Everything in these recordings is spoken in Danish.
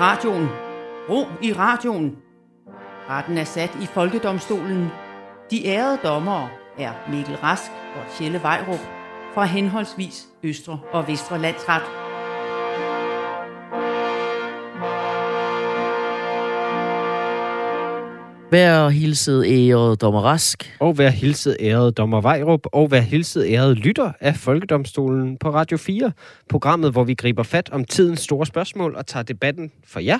radioen. Ro i radioen. Retten er sat i Folkedomstolen. De ærede dommere er Mikkel Rask og Tjelle Vejrup fra henholdsvis Østre og Vestre Landsret. Vær hilset æret dommer Rask. Og vær hilset æret dommer Vejrup, og vær hilset æret lytter af Folkedomstolen på Radio 4. Programmet, hvor vi griber fat om tidens store spørgsmål og tager debatten for jer,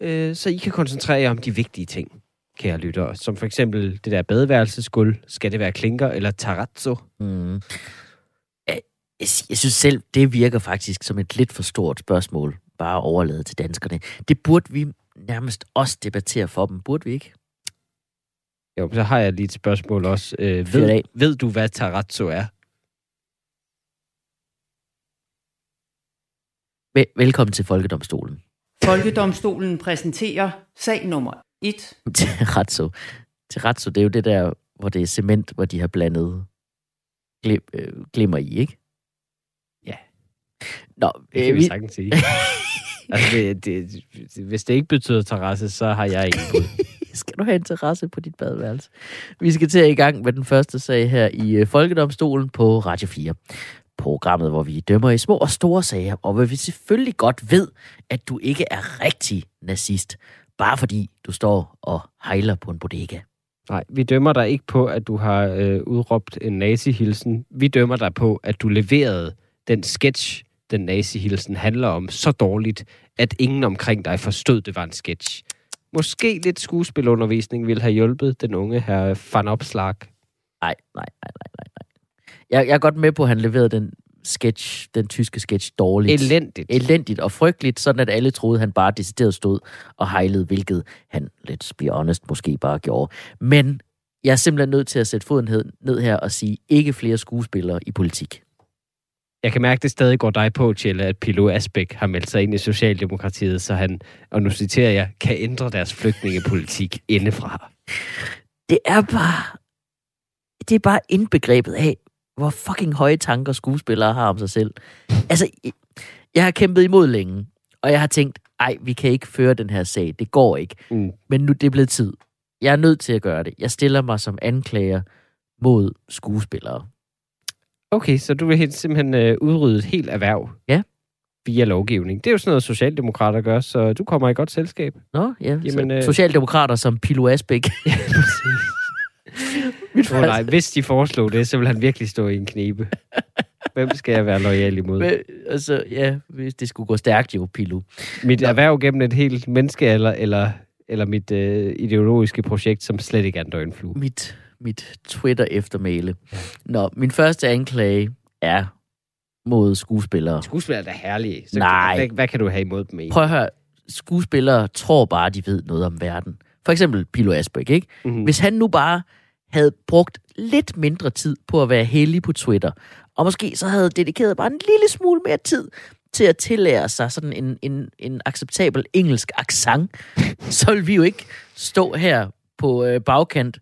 øh, så I kan koncentrere jer om de vigtige ting, kære lyttere. Som for eksempel det der badeværelsesgulv. Skal det være klinker eller tarazzo? Mm. Jeg, jeg synes selv, det virker faktisk som et lidt for stort spørgsmål, bare overladet til danskerne. Det burde vi nærmest også debattere for dem, burde vi ikke? Jo, så har jeg lige et spørgsmål også. Øh, ved, ved du, hvad tarazzo er? Vel- velkommen til Folkedomstolen. Folkedomstolen præsenterer sag nummer 1. Terrazzo. Terrazzo, det er jo det der, hvor det er cement, hvor de har blandet glim, øh, glimmer i, ikke? Ja. Nå, Det øh, kan vi vi, sagtens sige. altså, det, det, hvis det ikke betyder terrasse, så har jeg ikke bud. skal du have interesse på dit badeværelse? Vi skal til at i gang med den første sag her i øh, Folkedomstolen på Radio 4. Programmet, hvor vi dømmer i små og store sager, og hvor vi selvfølgelig godt ved, at du ikke er rigtig nazist, bare fordi du står og hejler på en bodega. Nej, vi dømmer dig ikke på, at du har øh, udråbt en nazihilsen. Vi dømmer dig på, at du leverede den sketch, den nazihilsen handler om, så dårligt, at ingen omkring dig forstod, det var en sketch. Måske lidt skuespilundervisning ville have hjulpet den unge her Van Opslag. Nej, nej, nej, nej, nej. nej. Jeg, jeg er godt med på, at han leverede den sketch, den tyske sketch dårligt. Elendigt. Elendigt og frygteligt, sådan at alle troede, han bare decideret stod og hejlede, hvilket han, let's be honest, måske bare gjorde. Men jeg er simpelthen nødt til at sætte foden ned her og sige, ikke flere skuespillere i politik. Jeg kan mærke, at det stadig går dig på, Tjelle, at Pilo Asbæk har meldt sig ind i Socialdemokratiet, så han, og nu citerer jeg, kan ændre deres flygtningepolitik indefra. Det er bare... Det er bare indbegrebet af, hvor fucking høje tanker skuespillere har om sig selv. Altså, jeg har kæmpet imod længe, og jeg har tænkt, ej, vi kan ikke føre den her sag. Det går ikke. Mm. Men nu det er blevet tid. Jeg er nødt til at gøre det. Jeg stiller mig som anklager mod skuespillere. Okay, så du vil helt, simpelthen øh, udrydde et helt erhverv Ja. via lovgivning. Det er jo sådan noget, Socialdemokrater gør, så du kommer i godt selskab. Nå, ja. Jamen, øh- Socialdemokrater som Pilo Asbæk. Mit Oh, nej, hvis de foreslog det, så vil han virkelig stå i en knibe. Hvem skal jeg være lojal imod? Men, altså, ja, hvis det skulle gå stærkt jo, Pilo. Mit erhverv gennem et helt menneske, eller, eller, eller mit øh, ideologiske projekt, som slet ikke er en døgnflue. Mit, mit Twitter-eftermæle. Nå, min første anklage er mod skuespillere. Skuespillere er da herlige. Så Nej. Hvad, hvad kan du have imod dem i? Prøv at høre, skuespillere tror bare, de ved noget om verden. For eksempel Pilo Asbæk, ikke? Mhm. Hvis han nu bare havde brugt lidt mindre tid på at være heldig på Twitter, og måske så havde dedikeret bare en lille smule mere tid til at tillære sig sådan en, en, en acceptabel engelsk accent, så ville vi jo ikke stå her på øh, bagkant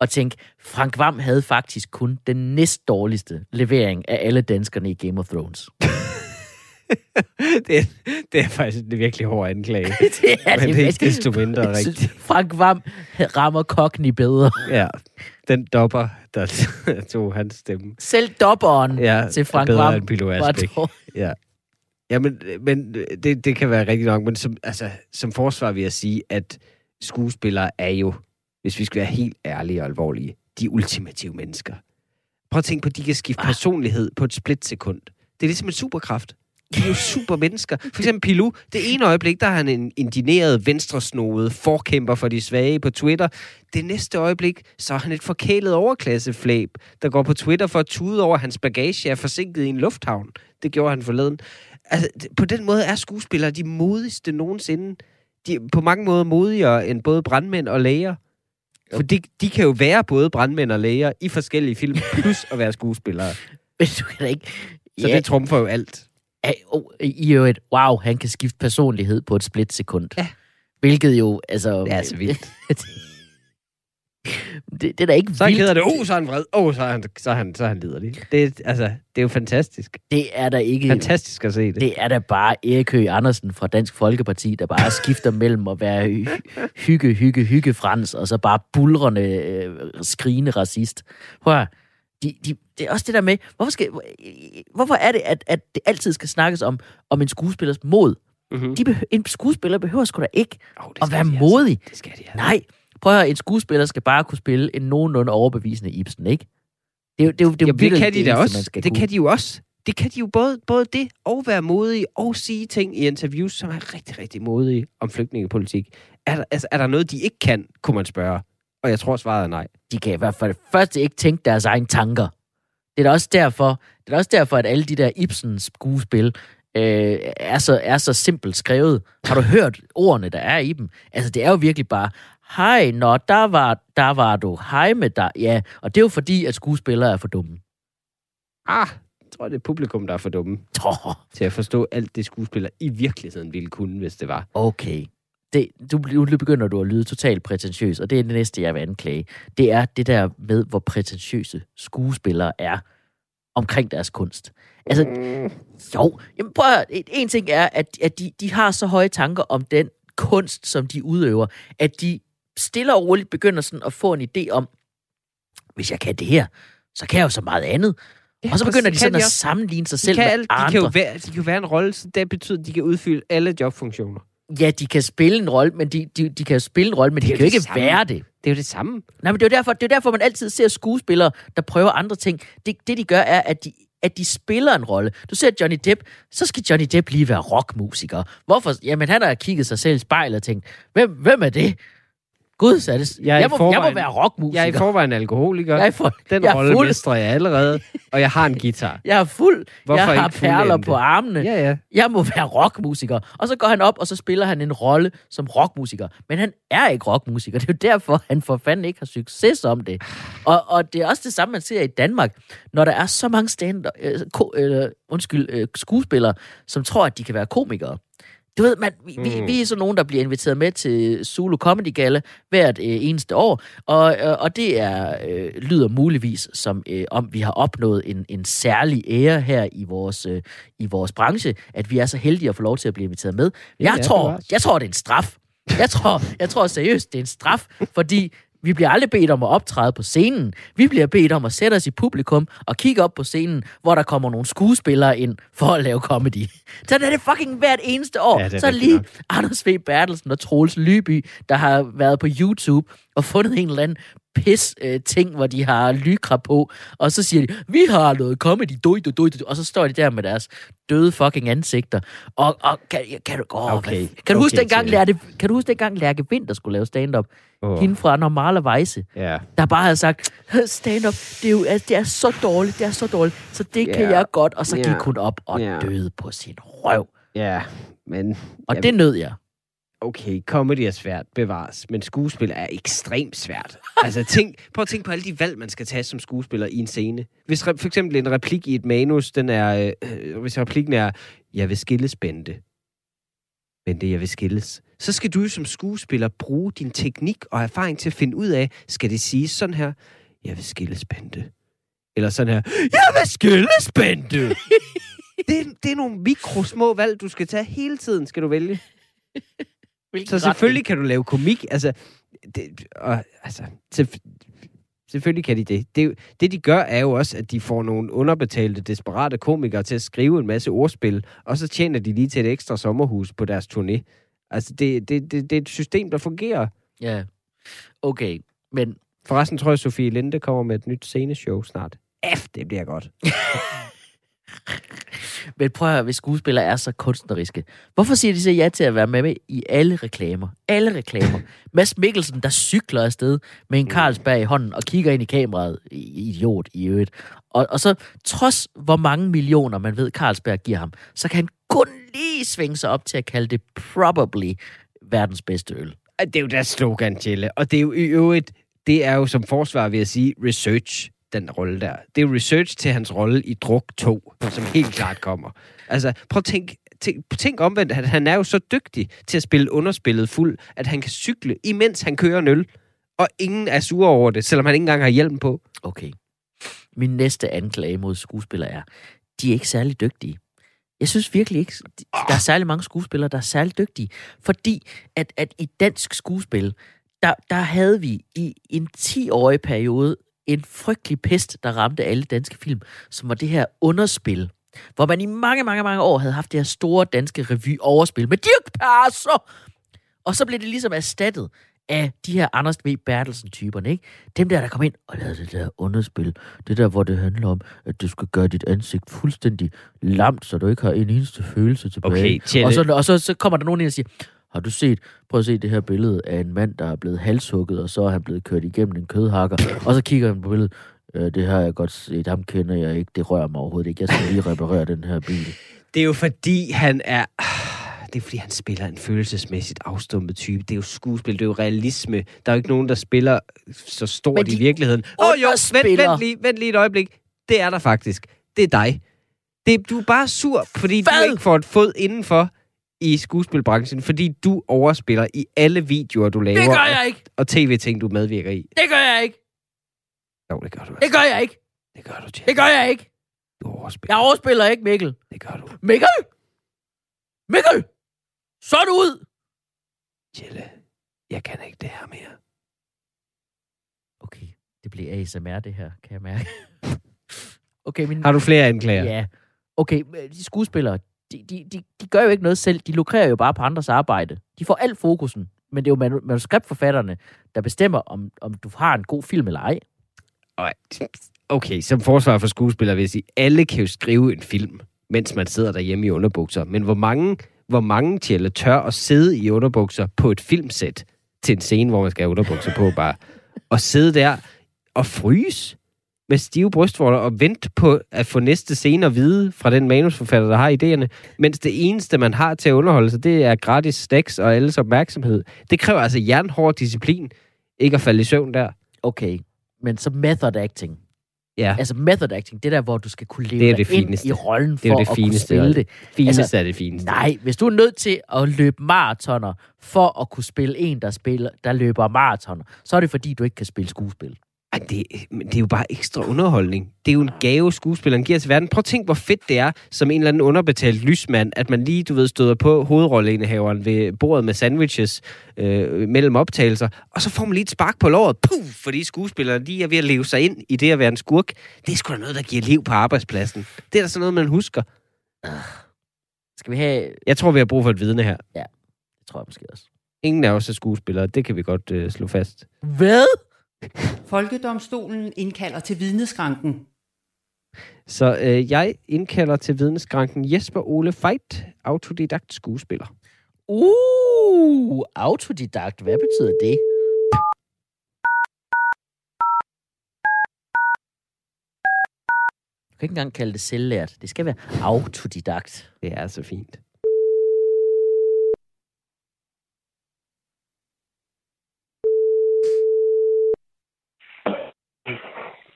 og tænke, Frank Vam havde faktisk kun den næst dårligste levering af alle danskerne i Game of Thrones. det, det er faktisk en virkelig hård anklage. det er Men det er ikke desto mindre rigtigt. Frank Vam rammer Cockney bedre. Ja, den dopper, der tog hans stemme. Selv dobberen Ja, til Frank er bedre Vam end Pilo Asbæk. Ja. Ja, men, men det, det kan være rigtigt nok, men som, altså, som forsvar vil jeg sige, at skuespillere er jo, hvis vi skal være helt ærlige og alvorlige, de ultimative mennesker. Prøv at tænke på, at de kan skifte personlighed på et splitsekund. Det er ligesom en superkraft. De er jo super mennesker. For eksempel Pilou. Det ene øjeblik, der er han en indineret, venstresnoet forkæmper for de svage på Twitter. Det næste øjeblik, så er han et forkælet overklasseflæb, der går på Twitter for at tude over, at hans bagage er forsinket i en lufthavn. Det gjorde han forleden. Altså, på den måde er skuespillere de modigste nogensinde. De er på mange måder modigere end både brandmænd og læger. For de, de kan jo være både brandmænd og læger i forskellige film, plus at være skuespillere. Men du kan da ikke... Så det trumfer jo alt. Ja, oh, I jo et, wow, han kan skifte personlighed på et splitsekund. Ja. Hvilket jo, altså... Det er altså vildt. det, det er da ikke Så vildt. ked af det. Oh, så er han vred. Oh, så er han, så er han, så er han liderlig. Det, altså, det er jo fantastisk. Det er da ikke... Fantastisk at se det. Det er da bare Erik Høgh Andersen fra Dansk Folkeparti, der bare skifter mellem at være hy- hygge, hygge, hygge Frans, og så bare bulrende, øh, skrigende racist. Prøv at, de, de, det er også det der med, hvorfor, skal, hvorfor er det, at, at det altid skal snakkes om, om en skuespillers mod? Mm-hmm. De behø, en skuespiller behøver sgu da ikke oh, at være modig. Det skal de altså. Nej, prøv at høre, en skuespiller skal bare kunne spille en nogenlunde overbevisende Ibsen, ikke? Det det det jo Jamen, det kan de da også. Det kunne. kan de jo også. Det kan de jo både, både det og være modige og sige ting i interviews, som er rigtig, rigtig modige om flygtningepolitik. Er der, altså, er der noget, de ikke kan, kunne man spørge. Og jeg tror, svaret er nej. de kan i hvert fald først ikke tænke deres egne tanker. Det er da også derfor, det er også derfor at alle de der Ibsens skuespil øh, er, så, er så simpelt skrevet. Har du hørt ordene, der er i dem? Altså, det er jo virkelig bare, hej, nå, der var, der var du, hej med dig. Ja, og det er jo fordi, at skuespillere er for dumme. Ah, jeg tror, det er publikum, der er for dumme Oh, til at forstå alt det, skuespiller i virkeligheden ville kunne, hvis det var. okay. Det, du, nu begynder du at lyde totalt prætentiøs, og det er det næste, jeg vil anklage. Det er det der med, hvor prætentiøse skuespillere er omkring deres kunst. Altså, Jo, jamen prøv at, en ting er, at, at de, de har så høje tanker om den kunst, som de udøver, at de stille og roligt begynder sådan at få en idé om, hvis jeg kan det her, så kan jeg jo så meget andet. Ja, og så begynder de sådan at også. sammenligne sig De selv kan, med alt, de, andre. kan jo være, de kan jo være en rolle, så det betyder, at de kan udfylde alle jobfunktioner. Ja, de kan spille en rolle, men de, de, de kan jo spille en rolle, men Det de kan jo ikke samme. være det. Det er jo det samme. Nej, men det er jo derfor, det er derfor man altid ser skuespillere, der prøver andre ting. Det, det de gør, er, at de, at de spiller en rolle. Du ser Johnny Depp, så skal Johnny Depp lige være rockmusiker. Hvorfor? Jamen, han har kigget sig selv i spejlet og tænkt, hvem, hvem er det? Gud, så er det... Jeg er Jeg, må, jeg må forvejen- være rockmusiker. Jeg er i forvejen alkoholiker. jeg er, for, Den jeg rolle mestrer jeg allerede, og jeg har en guitar. Jeg er fuld. Hvorfor jeg har perler på armene. Ja, ja. Jeg må være rockmusiker. Og så går han op, og så spiller han en rolle som rockmusiker. Men han er ikke rockmusiker. Det er jo derfor, han for fanden ikke har succes om det. Og, og det er også det samme, man ser i Danmark. Når der er så mange stand øh, ko, øh, undskyld, øh, skuespillere, som tror, at de kan være komikere. Du ved, man, vi, mm. vi, er så nogen, der bliver inviteret med til Zulu Comedy Gala hvert øh, eneste år, og, øh, og det er øh, lyder muligvis som øh, om vi har opnået en, en særlig ære her i vores øh, i vores branche, at vi er så heldige at få lov til at blive inviteret med. Jeg ja, tror, jeg tror det er en straf. Jeg tror, jeg tror seriøst, det er en straf, fordi vi bliver aldrig bedt om at optræde på scenen. Vi bliver bedt om at sætte os i publikum og kigge op på scenen, hvor der kommer nogle skuespillere ind for at lave comedy. Så er det fucking hvert eneste år. Ja, det er så er det lige nok. Anders V. Bertelsen og Troels Lyby, der har været på YouTube og fundet en eller anden pis øh, ting, hvor de har lykra på, og så siger de, vi har noget comedy, doi, doi, doi, doi, og så står de der med deres døde fucking ansigter. Og, og kan, kan, du, oh, Okay. kan du huske Okay, dengang. Lærke, kan du huske dengang Lærke Vinter skulle lave stand-up? Åh. Hende fra Normale Weise, Ja. der bare havde sagt, stand-up, det er jo altså, det er så dårligt, det er så dårligt, så det kan Ja. jeg godt. Og så Ja. gik hun op og Ja. døde på sin røv. Ja, men... Og Jamen, det nød jeg. Okay, comedy er svært, bevares, men skuespil er ekstremt svært. Altså, tænk, prøv at tænke på alle de valg, man skal tage som skuespiller i en scene. Hvis for eksempel en replik i et manus, den er, øh, hvis replikken er, jeg vil skilles, Bente. Bente, jeg vil skilles. Så skal du som skuespiller bruge din teknik og erfaring til at finde ud af, skal det sige sådan her, jeg vil skilles, Bente. Eller sådan her, jeg vil skilles, Bente. det, er- det er nogle mikro små valg, du skal tage hele tiden, skal du vælge. Så selvfølgelig kan du lave komik. Altså, det, og, altså selv, selvfølgelig kan de det. det. Det, de gør, er jo også, at de får nogle underbetalte, desperate komikere til at skrive en masse ordspil, og så tjener de lige til et ekstra sommerhus på deres turné. Altså, det, det, det, det er et system, der fungerer. Ja. Okay, men Forresten tror jeg, Sofie Linde kommer med et nyt sceneshow snart. F, det bliver godt. Men prøv at høre, hvis skuespillere er så kunstneriske. Hvorfor siger de så ja til at være med i alle reklamer? Alle reklamer. Mads Mikkelsen, der cykler afsted med en Carlsberg i hånden og kigger ind i kameraet. Idiot i øvrigt. Og, og så, trods hvor mange millioner man ved, Carlsberg giver ham, så kan han kun lige svinge sig op til at kalde det probably verdens bedste øl. Det er jo deres slogan, Tjelle. Og det er jo i øvrigt, det er jo som forsvar, vil jeg sige, research, den rolle der. Det er research til hans rolle i Druk 2, som helt klart kommer. Altså, prøv at tænk, tænk, tænk omvendt, at han er jo så dygtig til at spille underspillet fuld, at han kan cykle, imens han kører en øl. og ingen er sure over det, selvom han ikke engang har hjelm på. Okay. Min næste anklage mod skuespillere er, de er ikke særlig dygtige. Jeg synes virkelig ikke, der er særlig mange skuespillere, der er særlig dygtige. Fordi at, at i dansk skuespil, der, der havde vi i en 10-årig periode en frygtelig pest, der ramte alle danske film, som var det her underspil. Hvor man i mange, mange, mange år havde haft det her store danske revy-overspil med Dirk Passer. Og så blev det ligesom erstattet af de her Anders V. Bertelsen-typerne, ikke? Dem der, der kom ind og lavede det der underspil. Det der, hvor det handler om, at du skal gøre dit ansigt fuldstændig lamt, så du ikke har en eneste følelse tilbage. Okay, og så, og så, så kommer der nogen ind og siger, har du set, prøv at se det her billede af en mand, der er blevet halshugget, og så er han blevet kørt igennem en kødhakker. Og så kigger han på billedet, øh, det har jeg godt set, ham kender jeg ikke, det rører mig overhovedet ikke. Jeg skal lige reparere den her bil. Det er jo fordi, han er... Det er fordi, han spiller en følelsesmæssigt afstumpet type. Det er jo skuespil, det er jo realisme. Der er jo ikke nogen, der spiller så stort de i virkeligheden. Åh oh, jo, vent, vent, lige, vent lige et øjeblik. Det er der faktisk. Det er dig. Det, du er bare sur, fordi Hvad? du ikke får et fod indenfor i skuespilbranchen, fordi du overspiller i alle videoer, du laver, Det gør jeg ikke! og, og tv-ting, du medvirker i. Det gør jeg ikke! Jo, det gør du. Det gør jeg ikke! Det gør du, Tjelle. Det gør jeg ikke! Du overspiller. Jeg overspiller ikke, Mikkel. Det gør du. Mikkel! Mikkel! Så er du ud! Tjelle, jeg kan ikke det her mere. Okay, det bliver ASMR, det her, kan jeg mærke. okay, min... Har du flere anklager? Ja. Okay, de skuespillere, de, de, de, de gør jo ikke noget selv. De lukrerer jo bare på andres arbejde. De får alt fokusen. Men det er jo manu- manuskriptforfatterne, der bestemmer, om, om du har en god film eller ej. Okay, som forsvar for skuespillere vil jeg sige, alle kan jo skrive en film, mens man sidder derhjemme i underbukser. Men hvor mange, hvor mange tjælle tør at sidde i underbukser på et filmsæt til en scene, hvor man skal have underbukser på bare, og sidde der og fryse med stive brystvorter og vente på at få næste scene at vide fra den manusforfatter, der har idéerne, mens det eneste, man har til at underholde sig, det er gratis snacks og alles opmærksomhed. Det kræver altså jernhård disciplin, ikke at falde i søvn der. Okay, men så method acting. Ja, Altså method acting, det der, hvor du skal kunne leve Det er det ind fineste. i rollen Det er for det at fineste, kunne spille det. fineste altså, er det fineste. Nej, hvis du er nødt til at løbe maratoner for at kunne spille en, der, spiller, der løber maratoner, så er det fordi, du ikke kan spille skuespil. Ej, det, det er jo bare ekstra underholdning. Det er jo en gave, skuespilleren giver til verden. Prøv at tænk, hvor fedt det er, som en eller anden underbetalt lysmand, at man lige, du ved, støder på hovedrolleindehaveren ved bordet med sandwiches øh, mellem optagelser, og så får man lige et spark på låret, puh, fordi skuespilleren lige er ved at leve sig ind i det at være en skurk. Det er sgu da noget, der giver liv på arbejdspladsen. Det er da sådan noget, man husker. Skal vi have... Jeg tror, vi har brug for et vidne her. Det tror jeg måske også. Ingen af os er skuespillere, det kan vi godt øh, slå fast. Hvad? Folkedomstolen indkalder til vidneskranken. Så øh, jeg indkalder til vidneskranken Jesper Ole Feit, autodidakt skuespiller. Uh, autodidakt. Hvad betyder det? Du kan ikke engang kalde det selvlært. Det skal være autodidakt. Det er så fint.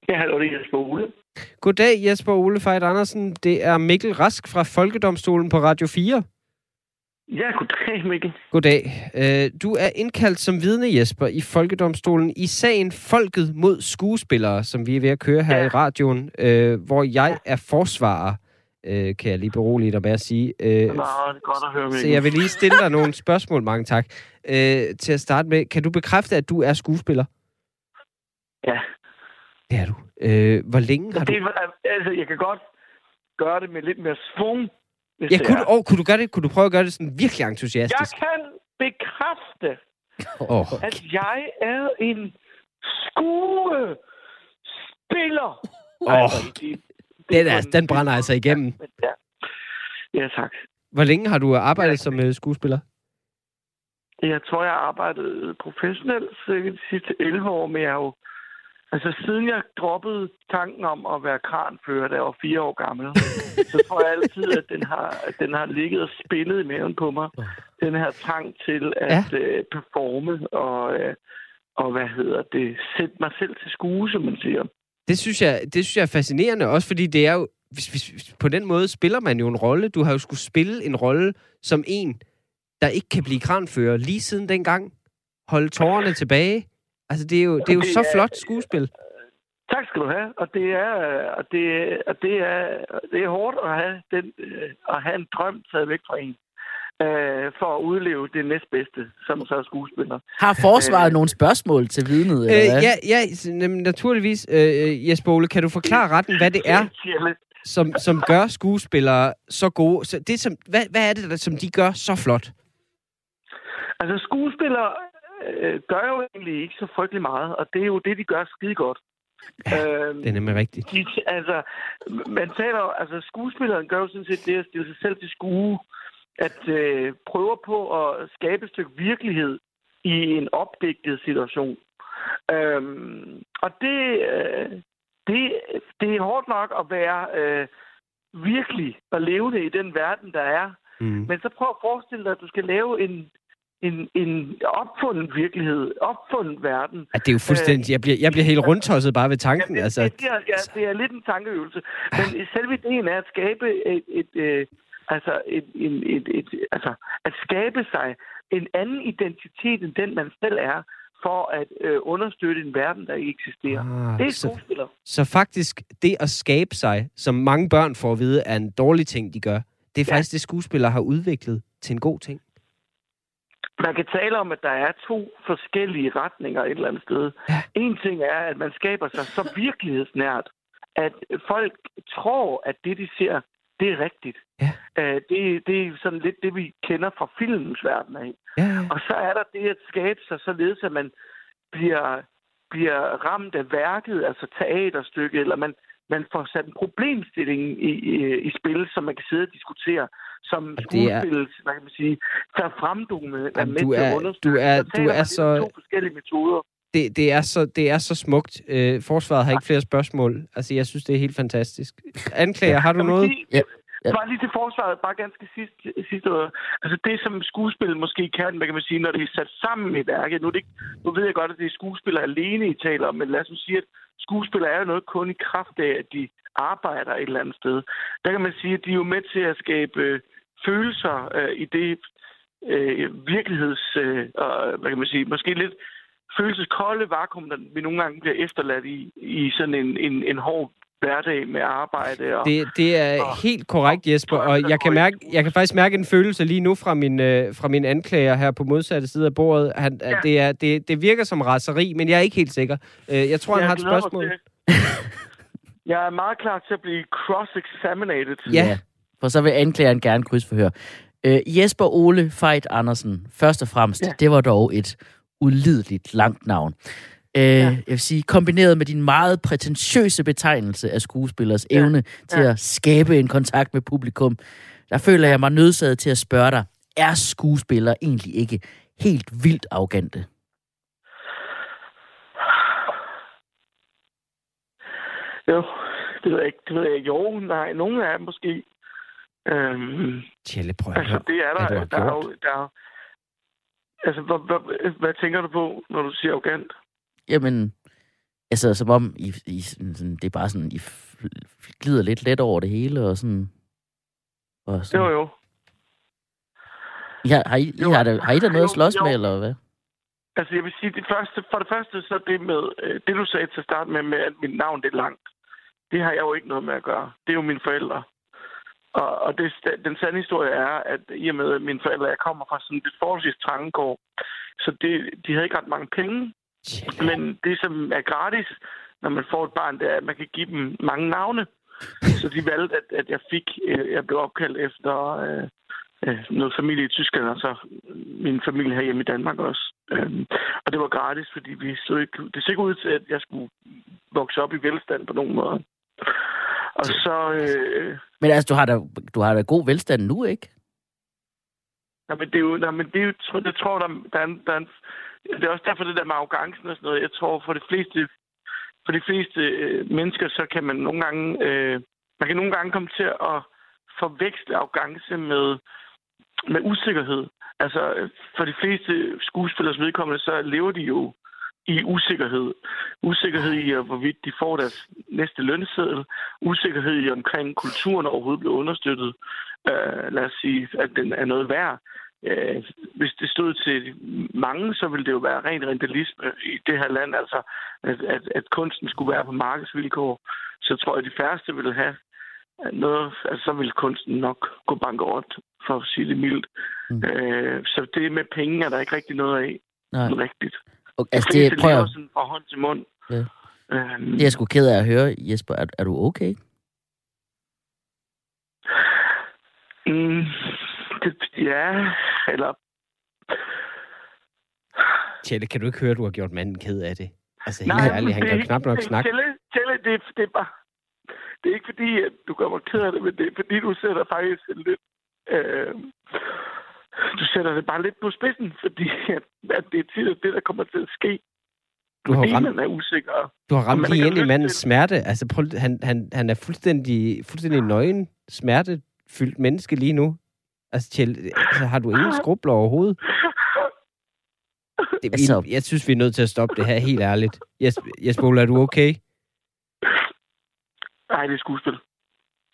Ja, hallo, det er Jesper Ole. Goddag Jesper Ole Feit Andersen. Det er Mikkel Rask fra Folkedomstolen på Radio 4. Ja, goddag, Mikkel. Goddag. Øh, Du er indkaldt som vidne, Jesper, i Folkedomstolen i sagen Folket mod skuespillere, som vi er ved at køre her Ja. i radioen, øh, hvor jeg er forsvarer, øh, kan jeg lige berolige dig med at sige. Nå, det er godt at høre, Mikkel. Så jeg vil lige stille dig nogle spørgsmål, mange tak. Til at starte med, kan du bekræfte, at du er skuespiller? Ja. Det er du. Øh, hvor længe har du... Det, var- altså, jeg kan godt gøre det med lidt mere svung, Ja, det kunne du, oh, kunne du gøre det? Kunne du prøve at gøre det sådan virkelig Jeg entusiastisk? kan bekræfte, Åh, at jeg er en skuespiller. Åh, Altså, det, den, er, den brænder altså igennem. Ja. ja, tak. Hvor længe har du arbejdet som øh, skuespiller? Jeg tror, jeg har arbejdet professionelt cirka de sidste 11 år, men jeg har jo... Altså, siden jeg droppede tanken om at være kranfører, da jeg var fire år gammel, så tror jeg altid, at den har, at den har ligget og spillet i maven på mig. Den her trang til at ja. øh, performe og, øh, og, hvad hedder det, sætte mig selv til skue, som man siger. Det synes jeg, det synes jeg er fascinerende, også fordi det er jo... Hvis, hvis, hvis, på den måde spiller man jo en rolle. Du har jo skulle spille en rolle som en, der ikke kan blive kranfører lige siden dengang. Holde tårerne tilbage. Altså, det er jo, det er jo Det så er- flot skuespil. Tak skal du have. Og det er, og det, og det er, det er hårdt at have, den, øh, at have en drøm taget væk fra en. Øh, for at udleve det næstbedste, som så er skuespiller. Har forsvaret nogle spørgsmål til vidnet? Eller Øh, hvad? ja, ja, naturligvis. Øh, Jesper Ole, kan du forklare retten, hvad det er, som, som gør skuespillere så gode? Så det, som, hvad, hvad er det, der, som de gør så flot? Altså, skuespillere øh, gør jo egentlig ikke så frygtelig meget, og det er jo det, de gør skide godt. øhm, Det er nemlig rigtigt. de, altså, man taler jo- altså skuespilleren gør jo sådan set det at stille sig selv til skue, at øh, prøve på at skabe et stykke virkelighed i en opdigtet situation. Øhm, og det, øh, det, det er hårdt nok at være øh, virkelig og levende i den verden, der er. Mm. Men så prøv at forestille dig, at du skal lave en, en, en opfundet virkelighed, opfundet verden, Ja, det er jo fuldstændig... Jeg bliver, jeg bliver helt rundtosset bare ved tanken. Ja, Altså, det, det, er, ja, det er lidt en tankeøvelse. Men selve ideen er at skabe et, et, øh, altså et, et, et, et, altså at skabe sig en anden identitet end den, man selv er, for at øh, understøtte en verden, der ikke eksisterer. Ah, det er så- skuespiller. Så faktisk, det at skabe sig, som mange børn får at vide, er en dårlig ting, de gør, det er Ja. faktisk det, skuespillere har udviklet til en god ting. Man kan tale om, at der er to forskellige retninger et eller andet sted. Ja. En ting er, at man skaber sig så virkelighedsnært, at folk tror, at det, de ser, det er rigtigt. Ja. Øh, det, det er sådan lidt det, vi kender fra filmens verden af. Ja, ja. Og så er der det at skabe sig således, at man bliver, bliver ramt af værket, altså teaterstykket, eller man, man får sat en problemstilling i, i, i spil, som man kan sidde og diskutere, som det er- hvad kan man sige, tager fremdume, er med du til er- at du er- du er man lidt så- to forskellige metoder. Det, det, er så, det er så smukt. Øh, forsvaret har ikke flere spørgsmål. Altså, jeg synes, det er helt fantastisk. Anklager, har du noget? sige- Ja, ja. Bare lige til forsvaret, bare ganske sidst, sidste år. Altså det, som skuespil måske kan, hvad kan man sige, når det er sat sammen i værket. Nu, det ikke, nu ved jeg godt, at det er skuespillere alene, I taler om, men lad os nu sige, at skuespillere er jo noget kun i kraft af, at de arbejder et eller andet sted. Der kan man sige, at de er jo med til at skabe øh, følelser øh, i det øh, virkeligheds... Øh, og, hvad kan man sige, måske lidt følelseskolde vakuum, der vi nogle gange bliver efterladt i, i sådan en, en, en hård hverdag med arbejde. Og, Det, det er Og- helt korrekt, Jesper, og- jeg kan, mærke, jeg kan faktisk mærke en følelse lige nu fra min, øh, fra min anklager her på modsatte side af bordet. Han, ja. Det, er, det, det virker som raseri, men jeg er ikke helt sikker. Øh, jeg tror, han Jeg har et spørgsmål. Jeg er meget klar til at blive cross-examinated. Ja. For så vil anklageren gerne krydsforhøre. Øh, Jesper Ole Fejt Andersen, først og fremmest. Ja. det var dog et ulideligt langt navn. Øh, ja. Jeg vil sige, kombineret med din meget prætentiøse betegnelse af skuespillers ja. Evne til Ja. at skabe en kontakt med publikum, der føler jeg mig nødsaget til at spørge dig, er skuespillere egentlig ikke helt vildt arrogante? Jo, det ved jeg ikke. Det ved jeg ikke. Jo, nej, nogle af dem måske. Øhm, Tjelle, prøv at altså, det er hvad du der. har Der er jo, der er, altså, hvad, hvad, hvad, tænker du på, når du siger arrogant? Jamen, altså som om I, I sådan, det er bare sådan, I glider lidt let over det hele, og sådan... Og sådan. Jo, jo. I har, har, I, I Jo, har, der, har I der noget at jo, slås jo. med, eller hvad? Altså, jeg vil sige, det første, for det første, så det med, øh, det du sagde til at starte med, med at mit navn det er langt, det har jeg jo ikke noget med at gøre. Det er jo mine forældre. Og, og det, den sande historie er, at i og med at mine forældre, jeg kommer fra sådan et forholdsvis trangegård, så det, de havde ikke ret mange penge. Tjelle. Men det, som er gratis, når man får et barn, det er, at man kan give dem mange navne. Så de valgte, at, at jeg fik, øh, jeg blev opkaldt efter øh, øh, noget familie i Tyskland, og så min familie herhjemme i Danmark også. Øhm, og det var gratis, fordi vi så ikke, det så ikke ud til, at jeg skulle vokse op i velstand på nogen måde. Og så, øh, Men altså, du har da, du har da god velstand nu, ikke? nej, men det er jo, nej, men det er jo, det tror jeg, der, der, er en, der er en, det er også derfor det der med arrogancen og sådan noget. Jeg tror, for de fleste, for de fleste øh, mennesker, så kan man nogle gange, øh, man kan nogle gange komme til at forveksle arrogance med, med usikkerhed. Altså, for de fleste skuespillers vedkommende, så lever de jo i usikkerhed. Usikkerhed i, øh, hvorvidt de får deres næste lønseddel. Usikkerhed i, omkring kulturen overhovedet bliver understøttet. Øh, lad os sige, at den er noget værd øh, hvis det stod til mange, så ville det jo være ren rentalisme i det her land, altså at, at, at kunsten skulle være på markedsvilkår. Så tror jeg, at de færreste ville have noget, altså så ville kunsten nok gå bankerot, for at sige det mildt. Mm. Øh, så det med penge er der ikke rigtig noget af. Nej. Rigtigt. Okay, Altså, det, prøv at, sådan fra hånd til mund. Ja. Øhm, det er jeg sgu ked af at høre, Jesper. Er, er du okay? mm, det, ja, eller Tjelle, kan du ikke høre, at du har gjort manden ked af det? Altså, helt Nej, ærligt, han kan knap nok det- snakke. Tælle, tælle, det, det er bare... Det er ikke fordi, at du gør mig ked af det, men det er fordi, du sætter faktisk lidt... Øh, du sætter det bare lidt på spidsen, fordi at, at det er tit det, der kommer til at ske. Du har ramt, er usikker. du har ramt lige ind i mandens til- smerte. Altså, prøv, han, han, han er fuldstændig, fuldstændig nøgen, smertefyldt menneske lige nu. Altså, Tjelle, altså, har du ingen skrubler overhovedet? Det, Altså- jeg synes, vi er nødt til at stoppe det her, helt ærligt. Jes- Jesper, Ole, er du okay? Nej, det er skuespil.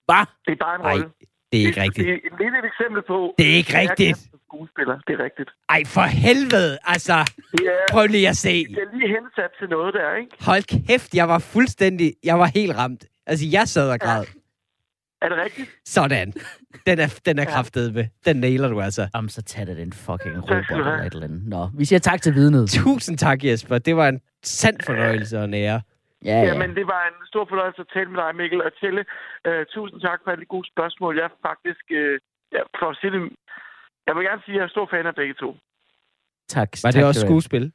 Hvad? Det er bare en Nej, rolle. det er ikke rigtigt. Det er et eksempel på... Det er ikke jeg rigtigt. som skuespiller. Det er rigtigt. Ej, for helvede! Altså, Det er, prøv lige at se. det er lige hensat til noget der, ikke? Hold kæft, jeg var fuldstændig... Jeg var helt ramt. Altså, jeg sad og græd. Er det rigtigt? Sådan. Den er, den er Ja. kraftet ved. Den nailer du altså. Jamen, så tag da den fucking robot eller et eller andet. Nå, vi siger tak til vidnet. Tusind tak, Jesper. Det var en sand fornøjelse og en ære. Ja, Ja, ja. men det var en stor fornøjelse at tale med dig, Mikkel. Og Tjelle, uh, tusind tak for alle de gode spørgsmål. Jeg er faktisk... Uh, ja, for at sige det... Jeg vil gerne sige, at jeg er stor fan af begge to. Tak. Var tak det også skuespil?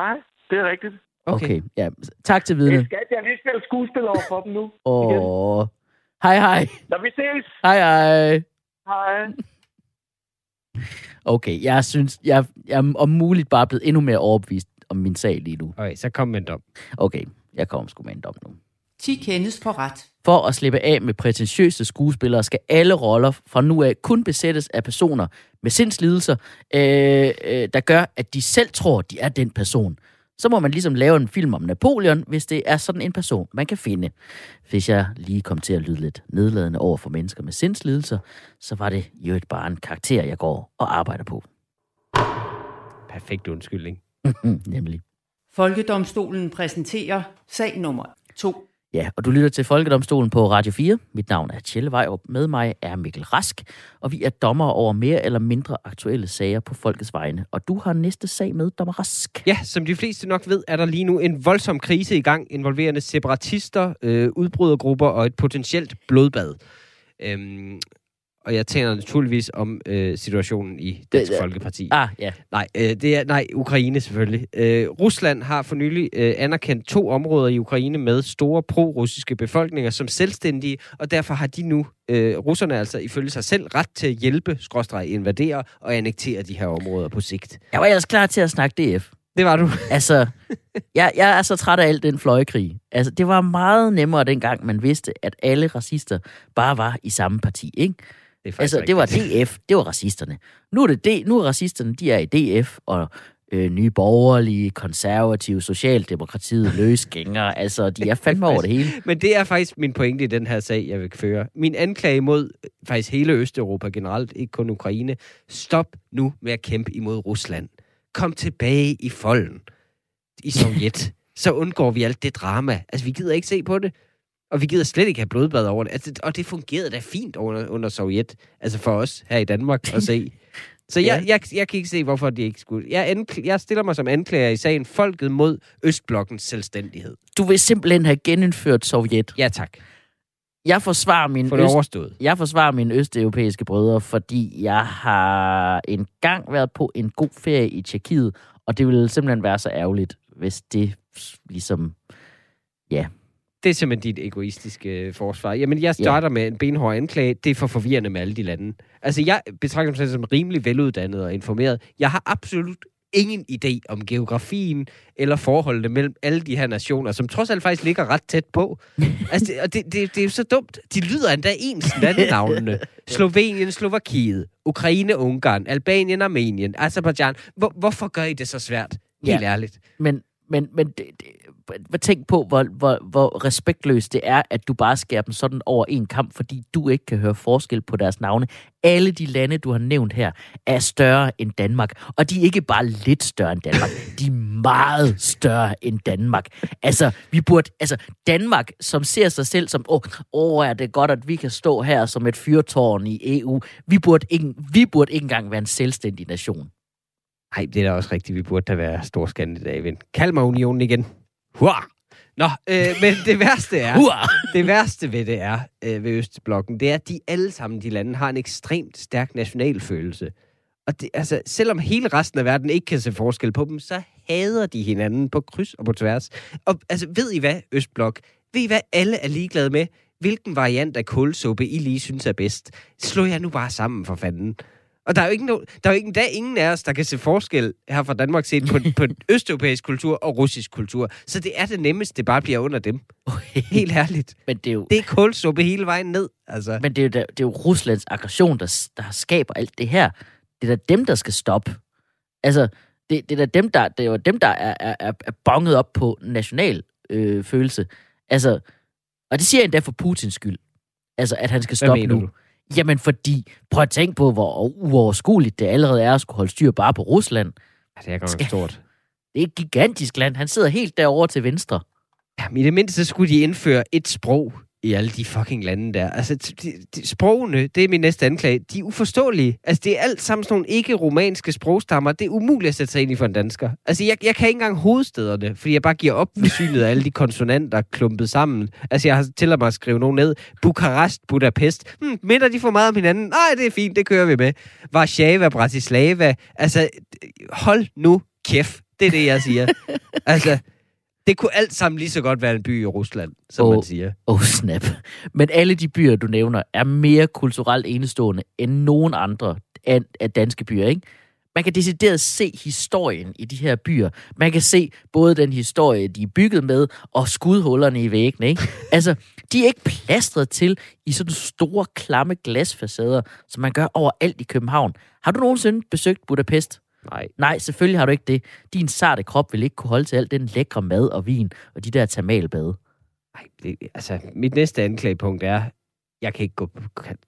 Nej, det er rigtigt. Okay, ja. Tak til Det vidnet. skal jeg lige spille skuespil over for dem nu. Åh. Hej, hej. Når vi ses. Hej, hej. Hej. Okay, jeg synes, jeg, jeg er om muligt bare blevet endnu mere overbevist om min sag lige nu. Okay, så kom med en dom. Okay, jeg kommer sgu med en dom nu. 10 kendes for ret. For at slippe af med prætentiøse skuespillere, skal alle roller fra nu af kun besættes af personer med sindslidelser, øh, øh, der gør, at de selv tror, de er den person. Så må man ligesom lave en film om Napoleon, hvis det er sådan en person, man kan finde. Hvis jeg lige kom til at lyde lidt nedladende over for mennesker med sindslidelser, så var det jo et bare en karakter, jeg går og arbejder på. Perfekt undskyldning. Nemlig. Folkedomstolen præsenterer sag nummer 2. Ja, og du lytter til Folkedomstolen på Radio 4. Mit navn er Tjelle Vejrup. Med mig er Mikkel Rask, og vi er dommer over mere eller mindre aktuelle sager på folkets vegne. Og du har næste sag med, dommer Rask. Ja, som de fleste nok ved, er der lige nu en voldsom krise i gang, involverende separatister, øh, udbrydergrupper og et potentielt blodbad. Øhm, og jeg taler naturligvis om øh, situationen i Dansk Det- Folkeparti. Ah, ja. Nej, øh, det er nej Ukraine selvfølgelig. Øh, Rusland har for nylig øh, anerkendt to områder i Ukraine med store pro-russiske befolkninger som selvstændige, og derfor har de nu, øh, russerne altså ifølge sig selv, ret til at hjælpe, skråstreg invadere og annektere de her områder på sigt. Jeg var ellers klar til at snakke DF. Det var du. Altså, jeg, jeg er så træt af alt den fløjekrig. Altså, det var meget nemmere dengang, man vidste, at alle racister bare var i samme parti, ikke? Det, er Altså, det var. DF, det var racisterne. Nu er det D, nu er racisterne, de er i DF, og øh, nye borgerlige, konservative, socialdemokratiet, løsgængere, altså, de er fandme over det hele. Men det er faktisk min pointe i den her sag, jeg vil føre. Min anklage mod faktisk hele Østeuropa generelt, ikke kun Ukraine. Stop nu med at kæmpe imod Rusland. Kom tilbage i folden i Sovjet. så undgår vi alt det drama. Altså, vi gider ikke se på det. Og vi gider slet ikke have blodbad over det. Altså, og det fungerede da fint under, under Sovjet. Altså for os her i Danmark at se. Så jeg, Ja. jeg, jeg kan ikke se, hvorfor de ikke skulle. Jeg, ankl- jeg stiller mig som anklager i sagen Folket mod Østblokkens selvstændighed. Du vil simpelthen have genindført Sovjet. Ja tak. Jeg forsvarer min det øst, jeg forsvarer mine østeuropæiske brødre, fordi jeg har engang været på en god ferie i Tjekkiet, og det ville simpelthen være så ærgerligt, hvis det ligesom... Det er simpelthen dit egoistiske øh, forsvar. Jamen, jeg starter med en benhård anklage. Det er for forvirrende med alle de lande. Altså, jeg betragter mig selv som rimelig veluddannet og informeret. Jeg har absolut ingen idé om geografien eller forholdene mellem alle de her nationer, som trods alt faktisk ligger ret tæt på. Altså, det, og det, det, det er jo så dumt. De lyder endda ens landenavnene. Slovenien, Slovakiet, Ukraine, Ungarn, Albanien, Armenien, Azerbaijan. Hvor, hvorfor gør I det så svært? Helt Ja. ærligt. Men, men, men det, det, tænk på, hvor, hvor, hvor respektløst det er, at du bare skærer dem sådan over en kamp, fordi du ikke kan høre forskel på deres navne. Alle de lande, du har nævnt her, er større end Danmark. Og de er ikke bare lidt større end Danmark. De er meget større end Danmark. Altså, vi burde, altså Danmark, som ser sig selv som, åh, oh, er det godt, at vi kan stå her som et fyrtårn i EU. Vi burde ikke, vi burde ikke engang være en selvstændig nation. Nej, det er da også rigtigt. Vi burde da være stor Kald mig unionen igen. Hurra! Nå, øh, men det værste er, Hurra! det værste ved det er, øh, ved Østblokken, det er, at de alle sammen, de lande, har en ekstremt stærk nationalfølelse. Og det, altså, selvom hele resten af verden ikke kan se forskel på dem, så hader de hinanden på kryds og på tværs. Og altså, ved I hvad, Østblok? Ved I hvad, alle er ligeglade med? Hvilken variant af kulsuppe I lige synes er bedst? Slå jer nu bare sammen, for fanden. Og der er jo ikke, no, der er jo ikke endda ingen af os, der kan se forskel her fra Danmark set på, på østeuropæisk kultur og russisk kultur. Så det er det nemmeste, det bare bliver under dem. Helt ærligt. Men det er jo, Det er kulsuppe hele vejen ned. Altså. men det er jo, det er jo Ruslands aggression, der, der skaber alt det her. Det er da dem, der skal stoppe. Altså, det, det er da dem, der, det er jo dem, der er, er, er, er bonget op på national øh, følelse. Altså, og det siger jeg endda for Putins skyld. Altså, at han skal stoppe nu. du? Jamen, fordi, prøv at tænke på, hvor uoverskueligt det allerede er at skulle holde styr bare på Rusland. Ja, det er godt Skal- stort. Det er et gigantisk land. Han sidder helt derovre til venstre. Jamen, i det mindste så skulle de indføre et sprog i alle de fucking lande der. Altså, de, de, sprogene, det er min næste anklage, de er uforståelige. Altså, det er alt sammen sådan nogle ikke-romanske sprogstammer. Det er umuligt at sætte sig ind i for en dansker. Altså, jeg, jeg kan ikke engang hovedstederne, fordi jeg bare giver op for synet af alle de konsonanter klumpet sammen. Altså, jeg har tilladt mig at skrive nogen ned. Bukarest, Budapest. Hmm, minder de for meget om hinanden? Nej, det er fint, det kører vi med. Warszawa, Bratislava. Altså, hold nu kæft. Det er det, jeg siger. altså, det kunne alt sammen lige så godt være en by i Rusland, som Åh. man siger. Oh snap. Men alle de byer, du nævner, er mere kulturelt enestående end nogen andre af danske byer, ikke? Man kan decideret se historien i de her byer. Man kan se både den historie, de er bygget med, og skudhullerne i væggene, ikke? Altså, de er ikke plastret til i sådan store, klamme glasfacader, som man gør overalt i København. Har du nogensinde besøgt Budapest? Nej. Nej, selvfølgelig har du ikke det. Din sarte krop vil ikke kunne holde til alt den lækre mad og vin og de der tamalbade. Nej, det, altså, mit næste anklagepunkt er, jeg kan ikke gå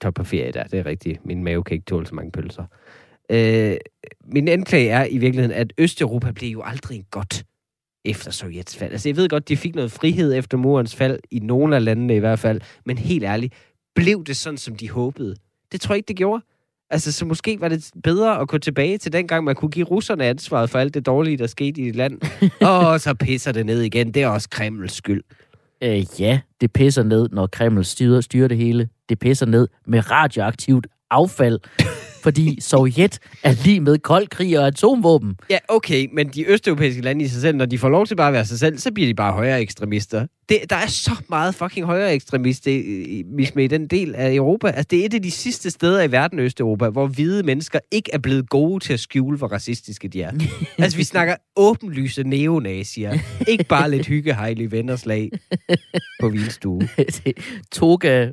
på, på ferie der. Det er rigtigt. Min mave kan ikke tåle så mange pølser. Øh, min anklage er i virkeligheden, at Østeuropa blev jo aldrig godt efter Sovjets fald. Altså, jeg ved godt, de fik noget frihed efter murens fald, i nogle af landene i hvert fald, men helt ærligt, blev det sådan, som de håbede? Det tror jeg ikke, det gjorde. Altså, så måske var det bedre at gå tilbage til dengang, man kunne give russerne ansvaret for alt det dårlige, der skete i et land. Og så pisser det ned igen. Det er også Kremls skyld. Øh, ja, det pisser ned, når Kreml styrer, styrer det hele. Det pisser ned med radioaktivt affald, fordi Sovjet er lige med kold krig og atomvåben. Ja, okay, men de østeuropæiske lande i sig selv, når de får lov til bare at være sig selv, så bliver de bare højere ekstremister. Det, der er så meget fucking højere ekstremisme i den del af Europa. Altså, det er et af de sidste steder i verden, Østeuropa, hvor hvide mennesker ikke er blevet gode til at skjule, hvor racistiske de er. altså, vi snakker åbenlyse neonazier. Ikke bare lidt hyggehejlige vennerslag på vinstue. Toga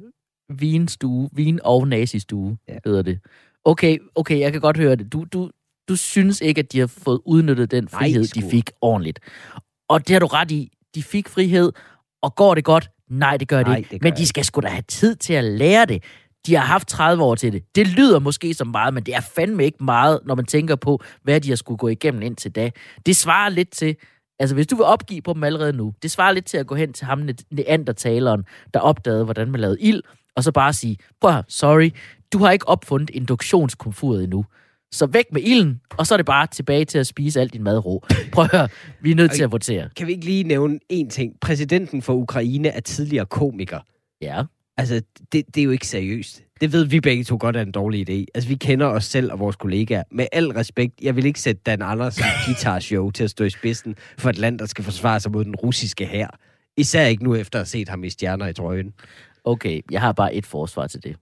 vinstue, vin- og nazistue, Ja. hedder det. Okay, okay, jeg kan godt høre det. Du, du, du synes ikke, at de har fået udnyttet den Nej, frihed, sgu. de fik ordentligt. Og det har du ret i. De fik frihed, og går det godt? Nej, det gør det Nej, ikke. det gør Men de skal sgu da have tid til at lære det. De har haft 30 år til det. Det lyder måske som meget, men det er fandme ikke meget, når man tænker på, hvad de har skulle gå igennem indtil da. Det svarer lidt til, altså hvis du vil opgive på dem allerede nu, det svarer lidt til at gå hen til ham, ne- neandertaleren, der opdagede, hvordan man lavede ild, og så bare sige, prøv høre, sorry, du har ikke opfundet induktionskomfuret endnu. Så væk med ilden, og så er det bare tilbage til at spise alt din mad rå. Prøv at høre, vi er nødt til at votere. Kan vi ikke lige nævne én ting? Præsidenten for Ukraine er tidligere komiker. Ja. Altså, det, det er jo ikke seriøst. Det ved vi begge to godt er en dårlig idé. Altså, vi kender os selv og vores kollegaer. Med al respekt, jeg vil ikke sætte Dan Andersen guitarshow til at stå i spidsen for et land, der skal forsvare sig mod den russiske hær. Især ikke nu efter at have set ham i stjerner i trøjen. Okay, jeg har bare et forsvar til det.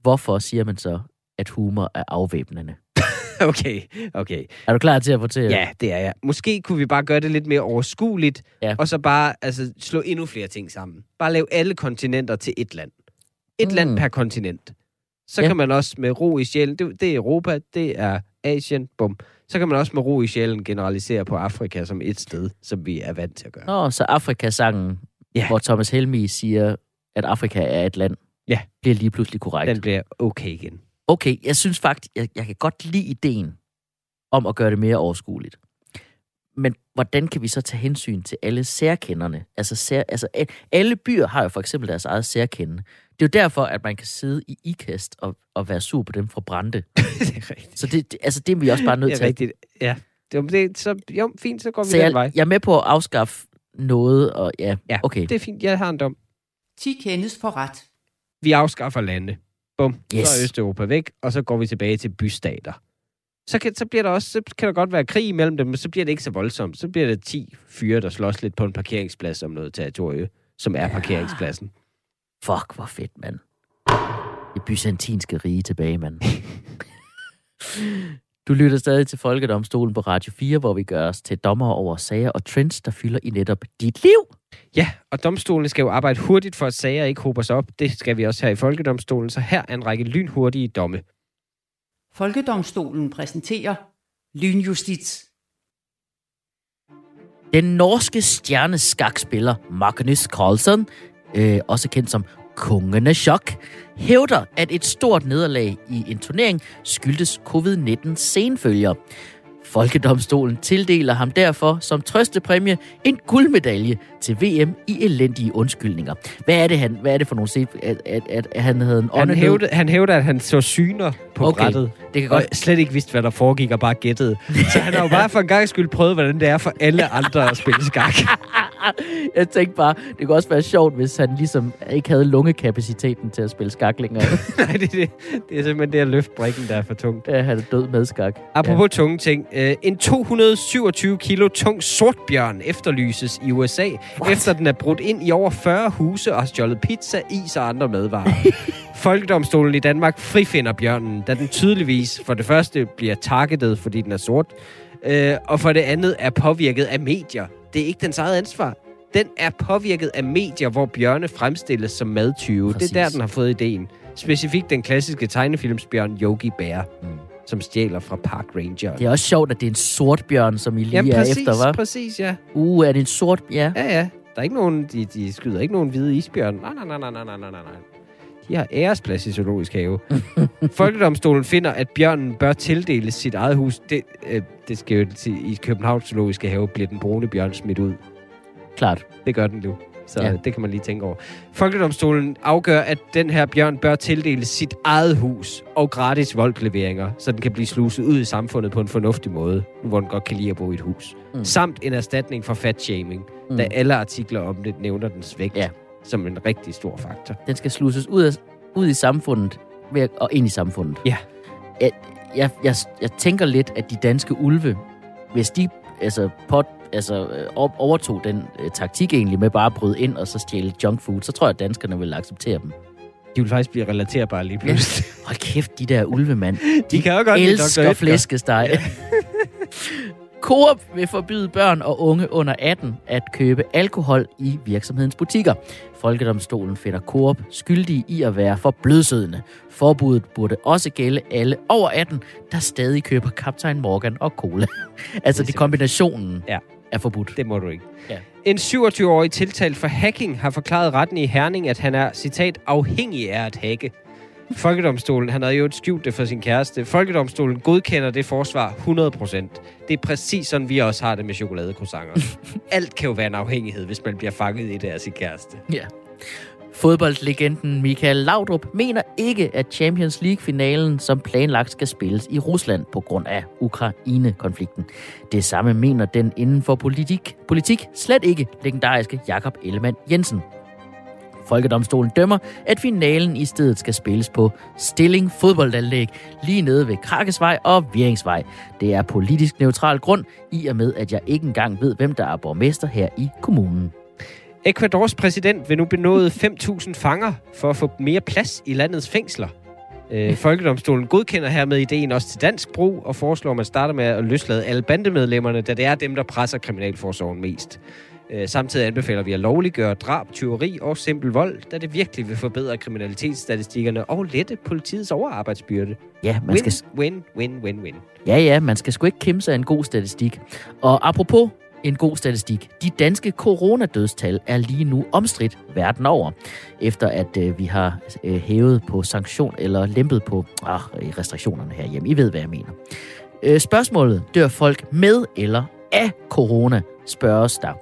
Hvorfor siger man så, at humor er afvæbnende? okay, okay. Er du klar til at votere? Ja, det er jeg. Måske kunne vi bare gøre det lidt mere overskueligt, Ja. og så bare altså, slå endnu flere ting sammen. Bare lave alle kontinenter til et land. Et mm. land per kontinent. Så ja. kan man også med ro i sjælen, det, det er Europa, det er Asien, bum. Så kan man også med ro i sjælen generalisere på Afrika som et sted, som vi er vant til at gøre. Nå, så Afrika-sangen, Ja. hvor Thomas Helmi siger, at Afrika er et land, Ja. bliver lige pludselig korrekt. Den bliver okay igen. Okay, jeg synes faktisk, jeg, jeg kan godt lide ideen om at gøre det mere overskueligt. Men hvordan kan vi så tage hensyn til alle særkenderne? Altså, sær, altså alle byer har jo for eksempel deres eget særkende. Det er jo derfor, at man kan sidde i ikast og, og være sur på dem fra Brande. det er rigtigt. Så det, det, altså, det er vi også bare nødt Det til er at rigtigt. Ja. Det, det, så, jo, fint, så går vi Så den jeg, vej. jeg er med på at afskaffe noget, og ja, Ja, okay. det er fint. Jeg har en dom. 10 kendes for ret. Vi afskaffer lande. Bum. Yes. Så er Østeuropa væk, og så går vi tilbage til bystater. Så kan, så bliver der også, så kan der godt være krig imellem dem, men så bliver det ikke så voldsomt. Så bliver det 10 fyre, der slås lidt på en parkeringsplads om noget territorie, som er Ja. ja. parkeringspladsen. Fuck, hvor fedt, mand. Det byzantinske rige tilbage, mand. Du lytter stadig til Folkedomstolen på Radio 4, hvor vi gør os til dommer over sager og trends, der fylder i netop dit liv. Ja, og domstolene skal jo arbejde hurtigt for, at sager ikke hober sig op. Det skal vi også her i Folkedomstolen, så her er en række lynhurtige domme. Folkedomstolen præsenterer Lynjustits. Den norske stjerneskakspiller Magnus Carlsen, øh, også kendt som Kongen af Chok, hævder, at et stort nederlag i en turnering skyldtes covid-19 senfølger. Folkedomstolen tildeler ham derfor som trøstepræmie en guldmedalje til VM i elendige undskyldninger. Hvad er det, han, hvad er det for nogle set, at, at, at, at han havde en Han åndenød? hævder, han hævder, at han så syner på Okay, brættet. Det kan Og godt slet ikke vidste, hvad der foregik, og bare gættede. Så han har jo bare for en gang skyld prøvet, hvordan det er for alle andre at spille skak. Jeg tænkte bare, det kunne også være sjovt, hvis han ligesom ikke havde lungekapaciteten til at spille skak længere. Nej, det, det, det er simpelthen det at løfte brikken, der er for tungt. Ja, han er død med skak. Apropos ja. tunge ting. Øh, en 227 kilo tung sortbjørn efterlyses i USA, What? efter den er brudt ind i over 40 huse og har stjålet pizza, is og andre madvarer. Folkedomstolen i Danmark frifinder bjørnen, da den tydeligvis for det første bliver targetet, fordi den er sort, øh, og for det andet er påvirket af medier. Det er ikke dens eget ansvar. Den er påvirket af medier, hvor bjørne fremstilles som madtyve. Præcis. Det er der, den har fået ideen. Specifikt den klassiske tegnefilmsbjørn Yogi Bear, Mm. Som stjæler fra Park Ranger. Det er også sjovt, at det er en sort bjørn, som I lige Jamen er præcis, efter, var. præcis, ja. Uh, er det en sort... Ja. Ja, ja. Der er ikke nogen, de, de skyder ikke nogen hvide isbjørn. Nej, nej, nej, nej, nej, nej, nej, nej. De har æresplads i zoologisk have. Folkedomstolen finder, at bjørnen bør tildeles sit eget hus. Det, øh, det skal jo sige, i Københavns zoologiske have bliver den brune bjørn smidt ud. Klart. Det gør den nu. Så Ja. det kan man lige tænke over. Folkedomstolen afgør, at den her bjørn bør tildeles sit eget hus og gratis voldleveringer, så den kan blive sluset ud i samfundet på en fornuftig måde, hvor den godt kan lide at bo i et hus. Mm. Samt en erstatning for fatshaming, Mm. da alle artikler om det nævner dens vægt Ja. ja. som en rigtig stor faktor. Den skal sluses ud, af, ud i samfundet ved at, og ind i samfundet. Ja. Jeg, jeg, jeg, jeg tænker lidt, at de danske ulve, hvis de altså, pot, altså, øh, overtog den øh, taktik egentlig med bare at bryde ind og så stjæle junk food, så tror jeg, at danskerne vil acceptere dem. De vil faktisk blive relaterbare lige pludselig. Hold kæft, de der ulvemand. De kan jo godt lide elsker Edgar. flæskesteg. Coop vil forbyde børn og unge under 18 at købe alkohol i virksomhedens butikker. Folkedomstolen finder Coop skyldige i at være for blødsødende. Forbuddet burde også gælde alle over 18, der stadig køber Kaptajn Morgan og cola. altså det kombinationen Ja. Er forbudt. Det må du ikke. Ja. En 27-årig tiltalt for hacking har forklaret retten i Herning, at han er, citat, afhængig af at hacke. Folkedomstolen, han havde jo et skjult det for sin kæreste. Folkedomstolen godkender det forsvar 100%. Det er præcis sådan, vi også har det med chokoladecroissanter. Alt kan jo være en afhængighed, hvis man bliver fanget i det af sin kæreste. Ja. Fodboldlegenden Michael Laudrup mener ikke, at Champions League-finalen som planlagt skal spilles i Rusland på grund af Ukraine-konflikten. Det samme mener den inden for politik, politik slet ikke legendariske Jakob Ellemann Jensen. Folkedomstolen dømmer, at finalen i stedet skal spilles på Stilling fodboldanlæg lige nede ved Krakkesvej og Vieringsvej. Det er politisk neutral grund, i og med, at jeg ikke engang ved, hvem der er borgmester her i kommunen. Ecuadors præsident vil nu benåde 5.000 fanger for at få mere plads i landets fængsler. Øh, Folkedomstolen godkender hermed ideen også til dansk brug og foreslår, at man starter med at løslade alle bandemedlemmerne, da det er dem, der presser kriminalforsorgen mest. Øh, samtidig anbefaler vi at lovliggøre drab, tyveri og simpel vold, da det virkelig vil forbedre kriminalitetsstatistikkerne og lette politiets overarbejdsbyrde. Ja, man Win, skal, win, win, win, win. ja, ja, man skal sgu ikke kæmpe sig af en god statistik. Og apropos en god statistik. De danske coronadødstal er lige nu omstridt verden over, efter at øh, vi har øh, hævet på sanktion eller lempet på ah, øh, restriktionerne herhjemme. I ved, hvad jeg mener. Øh, spørgsmålet, dør folk med eller af corona, spørges der.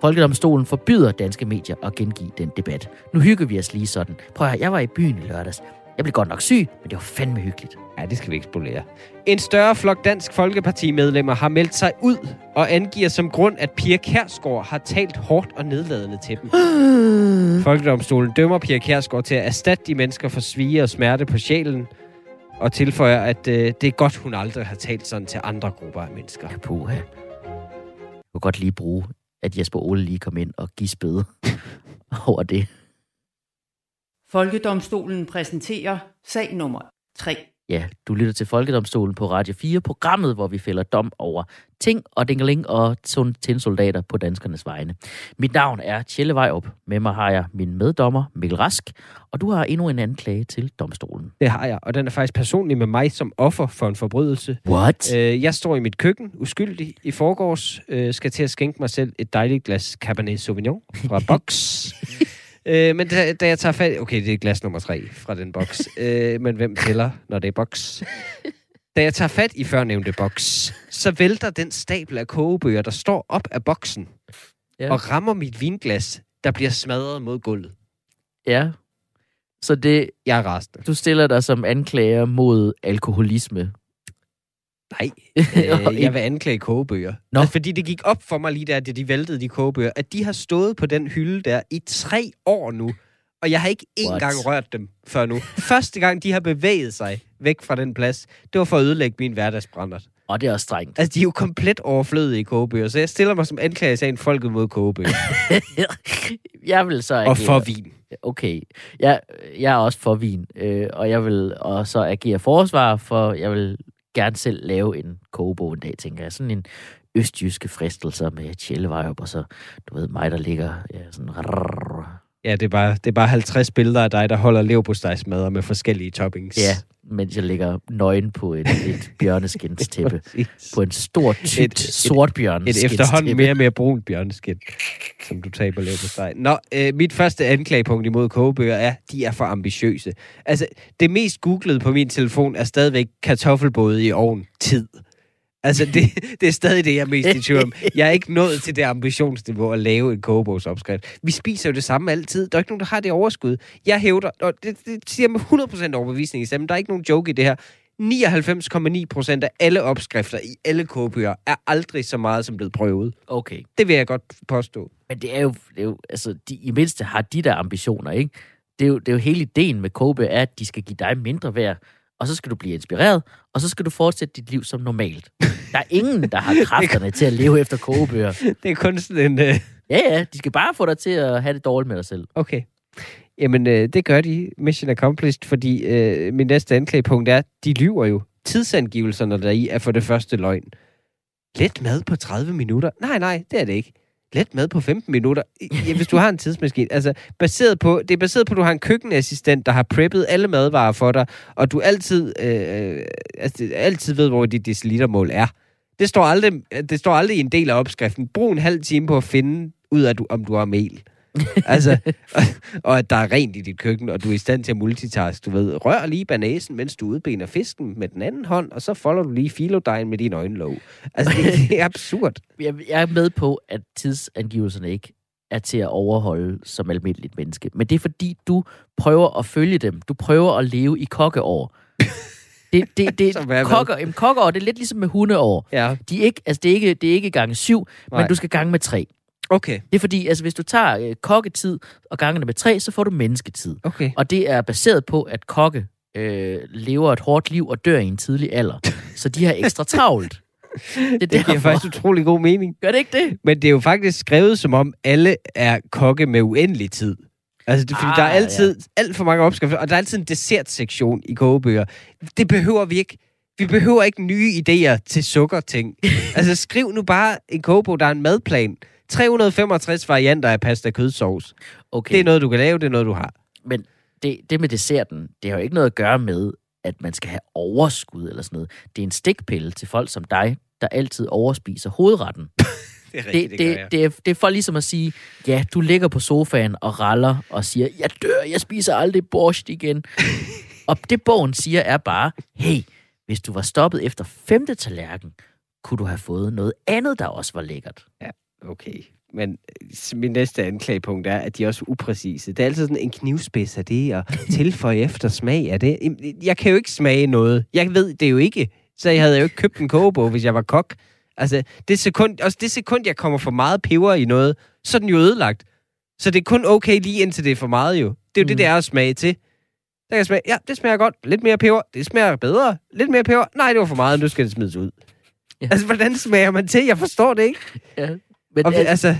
Folkedomstolen forbyder danske medier at gengive den debat. Nu hygger vi os lige sådan. Prøv at høre, jeg var i byen i lørdags. Jeg blev godt nok syg, men det var fandme hyggeligt. Ja, det skal vi ikke spolere. En større flok Dansk Folkeparti-medlemmer har meldt sig ud og angiver som grund, at Pia Kærsgaard har talt hårdt og nedladende til dem. Folkedomstolen dømmer Pia Kærsgaard til at erstatte de mennesker for svige og smerte på sjælen, og tilføjer, at øh, det er godt, hun aldrig har talt sådan til andre grupper af mennesker. Ja, puha. Jeg kunne godt lige bruge, at Jesper Ole lige kom ind og gispede over det. Folkedomstolen præsenterer sag nummer 3. Ja, du lytter til Folkedomstolen på Radio 4, programmet, hvor vi fælder dom over ting og dingeling og sund soldater på danskernes vegne. Mit navn er Tjelle Vejrup. Med mig har jeg min meddommer Mikkel Rask, og du har endnu en anklage til domstolen. Det har jeg, og den er faktisk personlig med mig som offer for en forbrydelse. What? Øh, jeg står i mit køkken, uskyldig, i forgårs, øh, skal til at skænke mig selv et dejligt glas Cabernet Sauvignon fra boks. øh, men da, da jeg tager fat... Okay, det er glas nummer tre fra den boks. øh, men hvem tæller, når det er boks? Da jeg tager fat i førnævnte boks, så vælter den stabel af kogebøger, der står op af boksen, Ja. og rammer mit vinglas, der bliver smadret mod gulvet. Ja. Så det, Jeg er rasende. du stiller dig som anklager mod alkoholisme. Nej, øh, jeg vil anklage kogebøger. Nå. Altså, fordi det gik op for mig lige der, da de væltede de kogebøger, at de har stået på den hylde der i tre år nu. Og jeg har ikke What? engang rørt dem før nu. Første gang, de har bevæget sig væk fra den plads, det var for at ødelægge min hverdagsbrænder. Og det er også strengt. Altså, de er jo komplet overflødige i kogebøger, så jeg stiller mig som anklager i sagen folket mod kogebøger. jeg vil så agere... og for vin. Okay. Jeg, jeg er også for vin, øh, og jeg vil også agere forsvar, for jeg vil gerne selv lave en kogebog en dag, tænker jeg. Sådan en østjyske fristelser med tjellevej op, og så, du ved, mig, der ligger ja, sådan... Ja, det er, bare, det er bare 50 billeder af dig, der holder leverpostejsmadder med forskellige toppings. Ja, mens jeg ligger nøgen på et, et bjørneskinstæppe. På en stor, tykt, Et- et- sort Et bjørneskinstæppe. efterhånden mere og mere brunt bjørneskin, som du taber lidt på sig. Nå, øh, mit første anklagepunkt imod kogebøger er, de er for ambitiøse. Altså, det mest googlede på min telefon er stadigvæk kartoffelbåde i ovn tid. Altså, det, det er stadig det, jeg er mest i tvivl om. Jeg er ikke nået til det ambitionsniveau at lave en kogebogsopskrift. Vi spiser jo det samme altid. Der er ikke nogen, der har det overskud. Jeg hævder, og det, det siger med 100% overbevisning i stemmen, der er ikke nogen joke i det her. 99,9% af alle opskrifter i alle kogebøger er aldrig så meget som blevet prøvet. Okay. Det vil jeg godt påstå. Men det er jo, det er jo altså, de, i mindste har de der ambitioner, ikke? Det er jo, det er jo hele ideen med Kobe, er, at de skal give dig mindre værd, og så skal du blive inspireret, og så skal du fortsætte dit liv som normalt. Der er ingen, der har kræfterne til at leve efter kogebøger. Det er kun sådan en... Øh, Ja, ja, de skal bare få dig til at have det dårligt med dig selv. okay. Jamen, øh, det gør de. Mission accomplished, fordi øh, min næste anklagepunkt er, de lyver jo. Tidsangivelserne deri er for det første løgn. Let mad på 30 minutter? Nej, nej, det er det ikke. Let mad på 15 minutter? Ja, hvis du har en tidsmaskine. Altså, baseret på, det er baseret på, at du har en køkkenassistent, der har preppet alle madvarer for dig, og du altid, øh, altså, altid ved, hvor dit decilitermål er. Det står, aldrig, det står aldrig i en del af opskriften. Brug en halv time på at finde ud af, du- om du har mel. altså, og, og at der er rent i dit køkken, og du er i stand til at multitask. Du ved, rør lige banæsen, mens du udbener fisken med den anden hånd, og så folder du lige filodejen med din øjenlåg. Altså, det, det er absurd. Jeg, jeg er med på, at tidsangivelserne ikke er til at overholde som almindeligt menneske. Men det er fordi, du prøver at følge dem. Du prøver at leve i kokkeår. Det, det, det, er hvad? kokker, jamen, kokkeår, det er lidt ligesom med hundeår. Ja, De er ikke, altså, det, er ikke, det er ikke gange syv, Nej. men du skal gange med tre. Okay. Det er fordi, altså, hvis du tager øh, kokketid og ganger det med tre, så får du mennesketid. Okay. Og det er baseret på, at kokke øh, lever et hårdt liv og dør i en tidlig alder. Så de har ekstra travlt. Det, Det giver faktisk utrolig god mening. Gør det ikke det? Men det er jo faktisk skrevet, som om alle er kokke med uendelig tid. Altså, det, fordi Ah, der er altid alt for mange opskrifter, og der er altid en dessertsektion i kogebøger. Det behøver vi ikke. Vi behøver ikke nye idéer til sukkerting. altså, skriv nu bare en kogebog, der er en madplan. 365 varianter af pasta kødsovs. Okay, Det er noget, du kan lave, det er noget, du har. men det, det med desserten, det har jo ikke noget at gøre med, at man skal have overskud eller sådan noget. Det er en stikpille til folk som dig, der altid overspiser hovedretten. Det er Det, det, det, er, det er for ligesom at sige, ja, du ligger på sofaen og raller og siger, jeg dør, jeg spiser aldrig borscht igen. og det bogen siger er bare, hey, hvis du var stoppet efter femte tallerken, kunne du have fået noget andet, der også var lækkert. Okay. Men min næste anklagepunkt er, at de er også upræcise. Det er altid sådan en knivspids af det, og tilføje efter smag af det. Jeg kan jo ikke smage noget. Jeg ved det jo ikke. Så jeg havde jo ikke købt en kogebog, hvis jeg var kok. Altså, det sekund, også det sekund, jeg kommer for meget peber i noget, så er den jo ødelagt. Så det er kun okay lige indtil det er for meget jo. Det er jo mm. det, det er at smage til. Der kan jeg smage, ja, det smager godt. Lidt mere peber. Det smager bedre. Lidt mere peber. Nej, det var for meget. Nu skal det smides ud. Ja. Altså, hvordan smager man til? Jeg forstår det ikke. Ja. Men Og, altså, altså,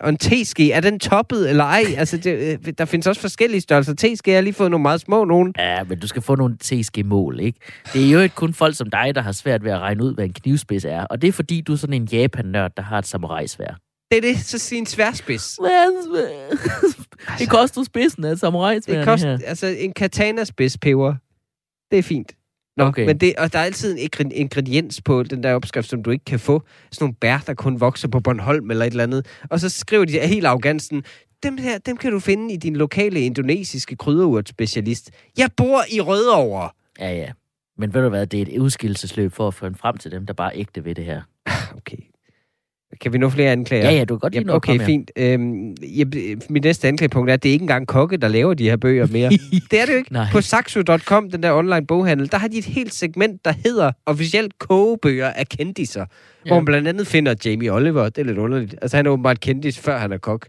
og en teske, er den toppet eller ej? Altså, det, øh, der findes også forskellige størrelser. Teske, jeg har lige fået nogle meget små nogen. ja, men du skal få nogle TSG-mål, ikke? Det er jo ikke kun folk som dig, der har svært ved at regne ud, hvad en knivspids er. Og det er fordi, du er sådan en Japan-nørd, der har et samurai-svær. Det er det, så sig en sværspids. det koster spidsen af et samurai-svær. Det koster, altså, en katana-spids peber. Det er fint. Nå, Okay. men det, og der er altid en ingre- ingrediens på den der opskrift, som du ikke kan få. Sådan nogle bær, der kun vokser på Bornholm eller et eller andet. Og så skriver de helt sådan, dem her, dem kan du finde i din lokale indonesiske krydderurt-specialist. Jeg bor i Rødovre. Ja, ja. Men ved du hvad, det er et udskillelsesløb for at finde frem til dem, der bare er ægte ved det her. Okay. Kan vi nå flere anklager? Ja, ja, du kan godt lide noget. okay, fint. Øhm, jeg, mit næste anklagepunkt er, at det er ikke engang kokke, der laver de her bøger mere. det er det jo ikke. Nej. På saxo.com, den der online boghandel, der har de et helt segment, der hedder officielt kogebøger af kendiser. Ja. Ja. Hvor man blandt andet finder Jamie Oliver. Det er lidt underligt. Altså, han er åbenbart kendis, før han er kok.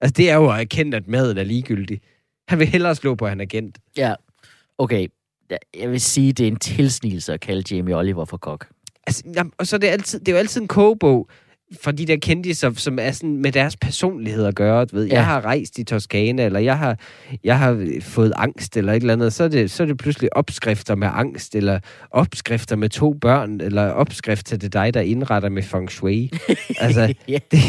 Altså, det er jo at erkende, at maden er ligegyldig. Han vil hellere slå på, at han er agent. Ja, okay. Ja, Jeg vil sige, det er en tilsnigelse at kalde Jamie Oliver for kok. Altså, jamen, og så er det, altid, det er jo altid en kogebog for de der kendiser, som er sådan med deres personlighed at gøre. Du ved, Ja. Jeg har rejst i Toskana, eller jeg har, jeg har fået angst, eller et eller andet. Så er, det, så er det pludselig opskrifter med angst, eller opskrifter med to børn, eller opskrift til det dig, der indretter med feng shui. altså, Ja. det,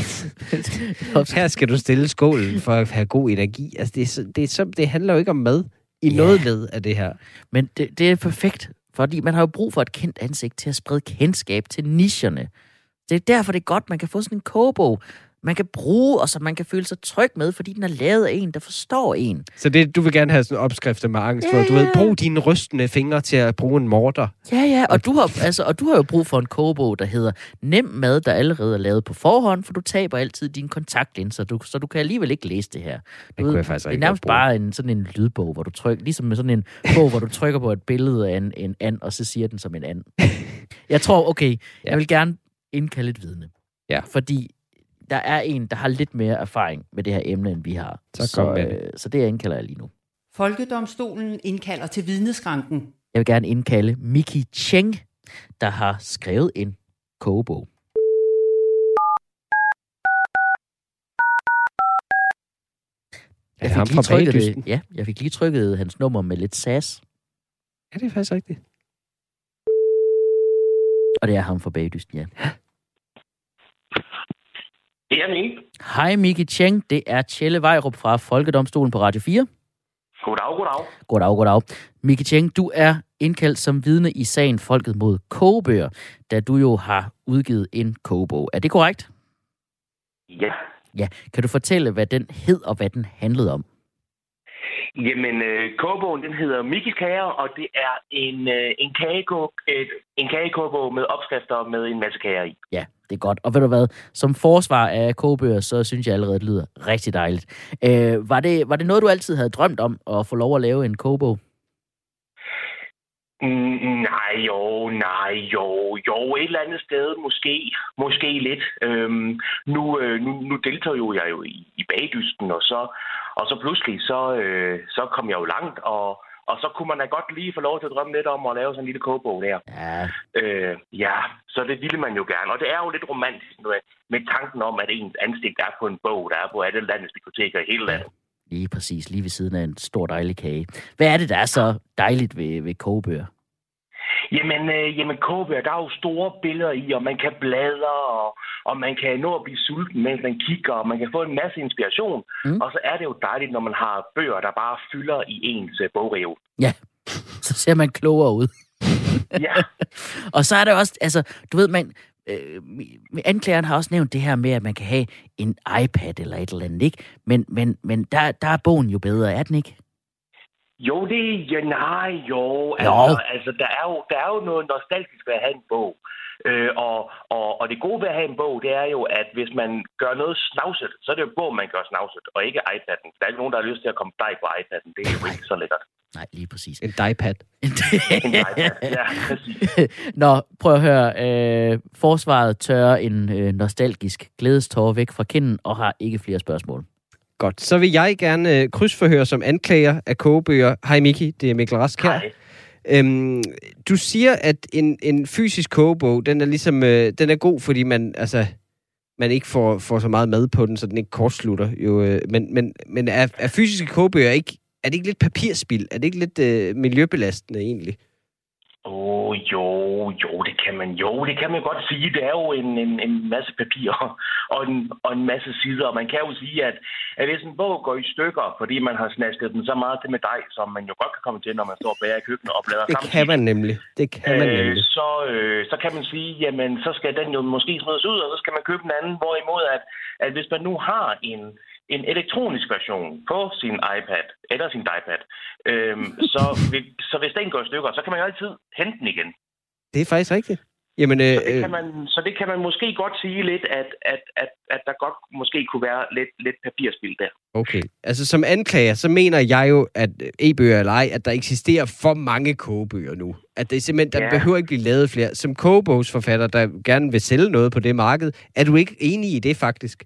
her skal du stille skålen for at have god energi. Altså, det, er, det, er, så, det handler jo ikke om mad i Ja. noget led af det her. Men det, det er perfekt, fordi man har jo brug for et kendt ansigt til at sprede kendskab til nicherne. Det er derfor, det er godt, man kan få sådan en kogebog, man kan bruge, og som man kan føle sig tryg med, fordi den er lavet af en, der forstår en. Så det, du vil gerne have sådan opskrifter med angst, Ja, hvor du ved, ja. brug dine rystende fingre til at bruge en morter. Ja, ja, og du, har, altså, og du har jo brug for en kogebog, der hedder Nem mad, der allerede er lavet på forhånd, for du taber altid dine kontaktlinser, du, så du kan alligevel ikke læse det her. Du Det kunne jeg faktisk det er nærmest bare en, sådan en lydbog, hvor du trykker, ligesom med sådan en bog, hvor du trykker på et billede af en, en and, og så siger den som en and. Jeg tror, okay, ja. jeg vil gerne indkalde et vidne. Ja. Fordi der er en, der har lidt mere erfaring med det her emne, end vi har. Så så, kom med det. øh, så det indkalder jeg lige nu. Folkedomstolen indkalder til vidneskranken. Jeg vil gerne indkalde Miki Cheng, der har skrevet en kogebog. Det ham lige trykket, ja, jeg fik lige trykket hans nummer med lidt sas, Ja, det er faktisk rigtigt. og det er ham fra Bagdysten, ja. Det er min. Hej Miki Cheng, det er Tjelle Vejrup fra Folkedomstolen på Radio 4. Goddag, goddag. Goddag, goddag. Miki Cheng, du er indkaldt som vidne i sagen Folket mod kogebøger, da du jo har udgivet en kogebog. Er det korrekt? Ja. Ja. Kan du fortælle, hvad den hed og hvad den handlede om? Jamen, øh, kogebogen, den hedder Mikkels Kager, og det er en, øh, en, kagekog, øh, en kagekogebog med opskrifter med en masse kager i. Ja, det er godt. Og ved du hvad, som forsvar af kogebøger, så synes jeg allerede, det lyder rigtig dejligt. Øh, var, det, var det noget, du altid havde drømt om, at få lov at lave en kogebog? Mm, mm nej, jo, nej, jo, jo, et eller andet sted, måske, måske lidt. Øhm, nu, øh, nu, nu deltager jo jeg jo i, i bagdysten, og så, og så pludselig, så, øh, så kom jeg jo langt, og, og så kunne man da godt lige få lov til at drømme lidt om at lave sådan en lille kogebog der. Ja, Øh, ja, så det ville man jo gerne. Og det er jo lidt romantisk med, med tanken om, at ens ansigt er på en bog, der er på alle landets biblioteker i hele landet. lige præcis. Lige ved siden af en stor dejlig kage. Hvad er det, der er så dejligt ved, ved kogebøger? Jamen, øh, jamen kåbær, der er jo store billeder i, og man kan bladre, og, og man kan nå at blive sulten, mens man kigger, og man kan få en masse inspiration. Mm. Og så er det jo dejligt, når man har bøger, der bare fylder i ens øh, bogrev. Ja, så ser man klogere ud. Ja, Og så er der også, altså, du ved, man, øh, anklageren har også nævnt det her med, at man kan have en iPad eller et eller andet, ikke? Men, men, men der, der er bogen jo bedre, er den ikke? Jo, det ja, nej, jo. Jo. Altså, altså der, er jo, der er jo noget nostalgisk ved at have en bog. Øh, og, og, og det gode ved at have en bog, det er jo, at hvis man gør noget snavset, så er det jo bog, man gør snavset, og ikke iPad'en. Der er ikke nogen, der har lyst til at komme dig på iPad'en. Det er jo ikke så lækkert. Nej, lige præcis. En diepad. En iPad. Ja, præcis. Nå, prøv at høre. Øh, forsvaret tørrer en øh, nostalgisk glædestår væk fra kinden og har ikke flere spørgsmål. Godt. Så vil jeg gerne øh, krydsforhøre som anklager af kogebøger. Hej Miki, det er Mikkel Rask her. Hej. Øhm, du siger, at en, en fysisk kogebog, den er ligesom, øh, den er god, fordi man, altså, man ikke får, får så meget mad på den, så den ikke kortslutter. Jo, øh, men men, men er, er fysiske kogebøger ikke, er det ikke lidt papirspil? Er det ikke lidt øh, miljøbelastende egentlig? Åh, oh, jo, jo, det kan man jo, det kan man godt sige. Det er jo en, en, en masse papir og en, og en masse sider. Og man kan jo sige, at, at hvis en bog går i stykker, fordi man har snasket den så meget til med dig, som man jo godt kan komme til, når man står bag i køkkenet og bladrer Det kan man nemlig. Det kan man øh, nemlig. så, øh, så kan man sige, jamen, så skal den jo måske smides ud, og så skal man købe en anden. Hvorimod, at, at hvis man nu har en, en elektronisk version på sin iPad, eller sin iPad, øhm, så, så hvis den går i stykker, så kan man jo altid hente den igen. Det er faktisk rigtigt. Jamen, øh, Så det, øh, kan man, så det kan man måske godt sige lidt, at, at, at, at der godt måske kunne være lidt, lidt papirspil der. okay. Altså, som anklager, så mener jeg jo, at øh, e-bøger eller ej, at der eksisterer for mange kogebøger nu. At det simpelthen, der Ja. behøver ikke blive lavet flere. Som kogebogsforfatter, der gerne vil sælge noget på det marked, er du ikke enig i det faktisk?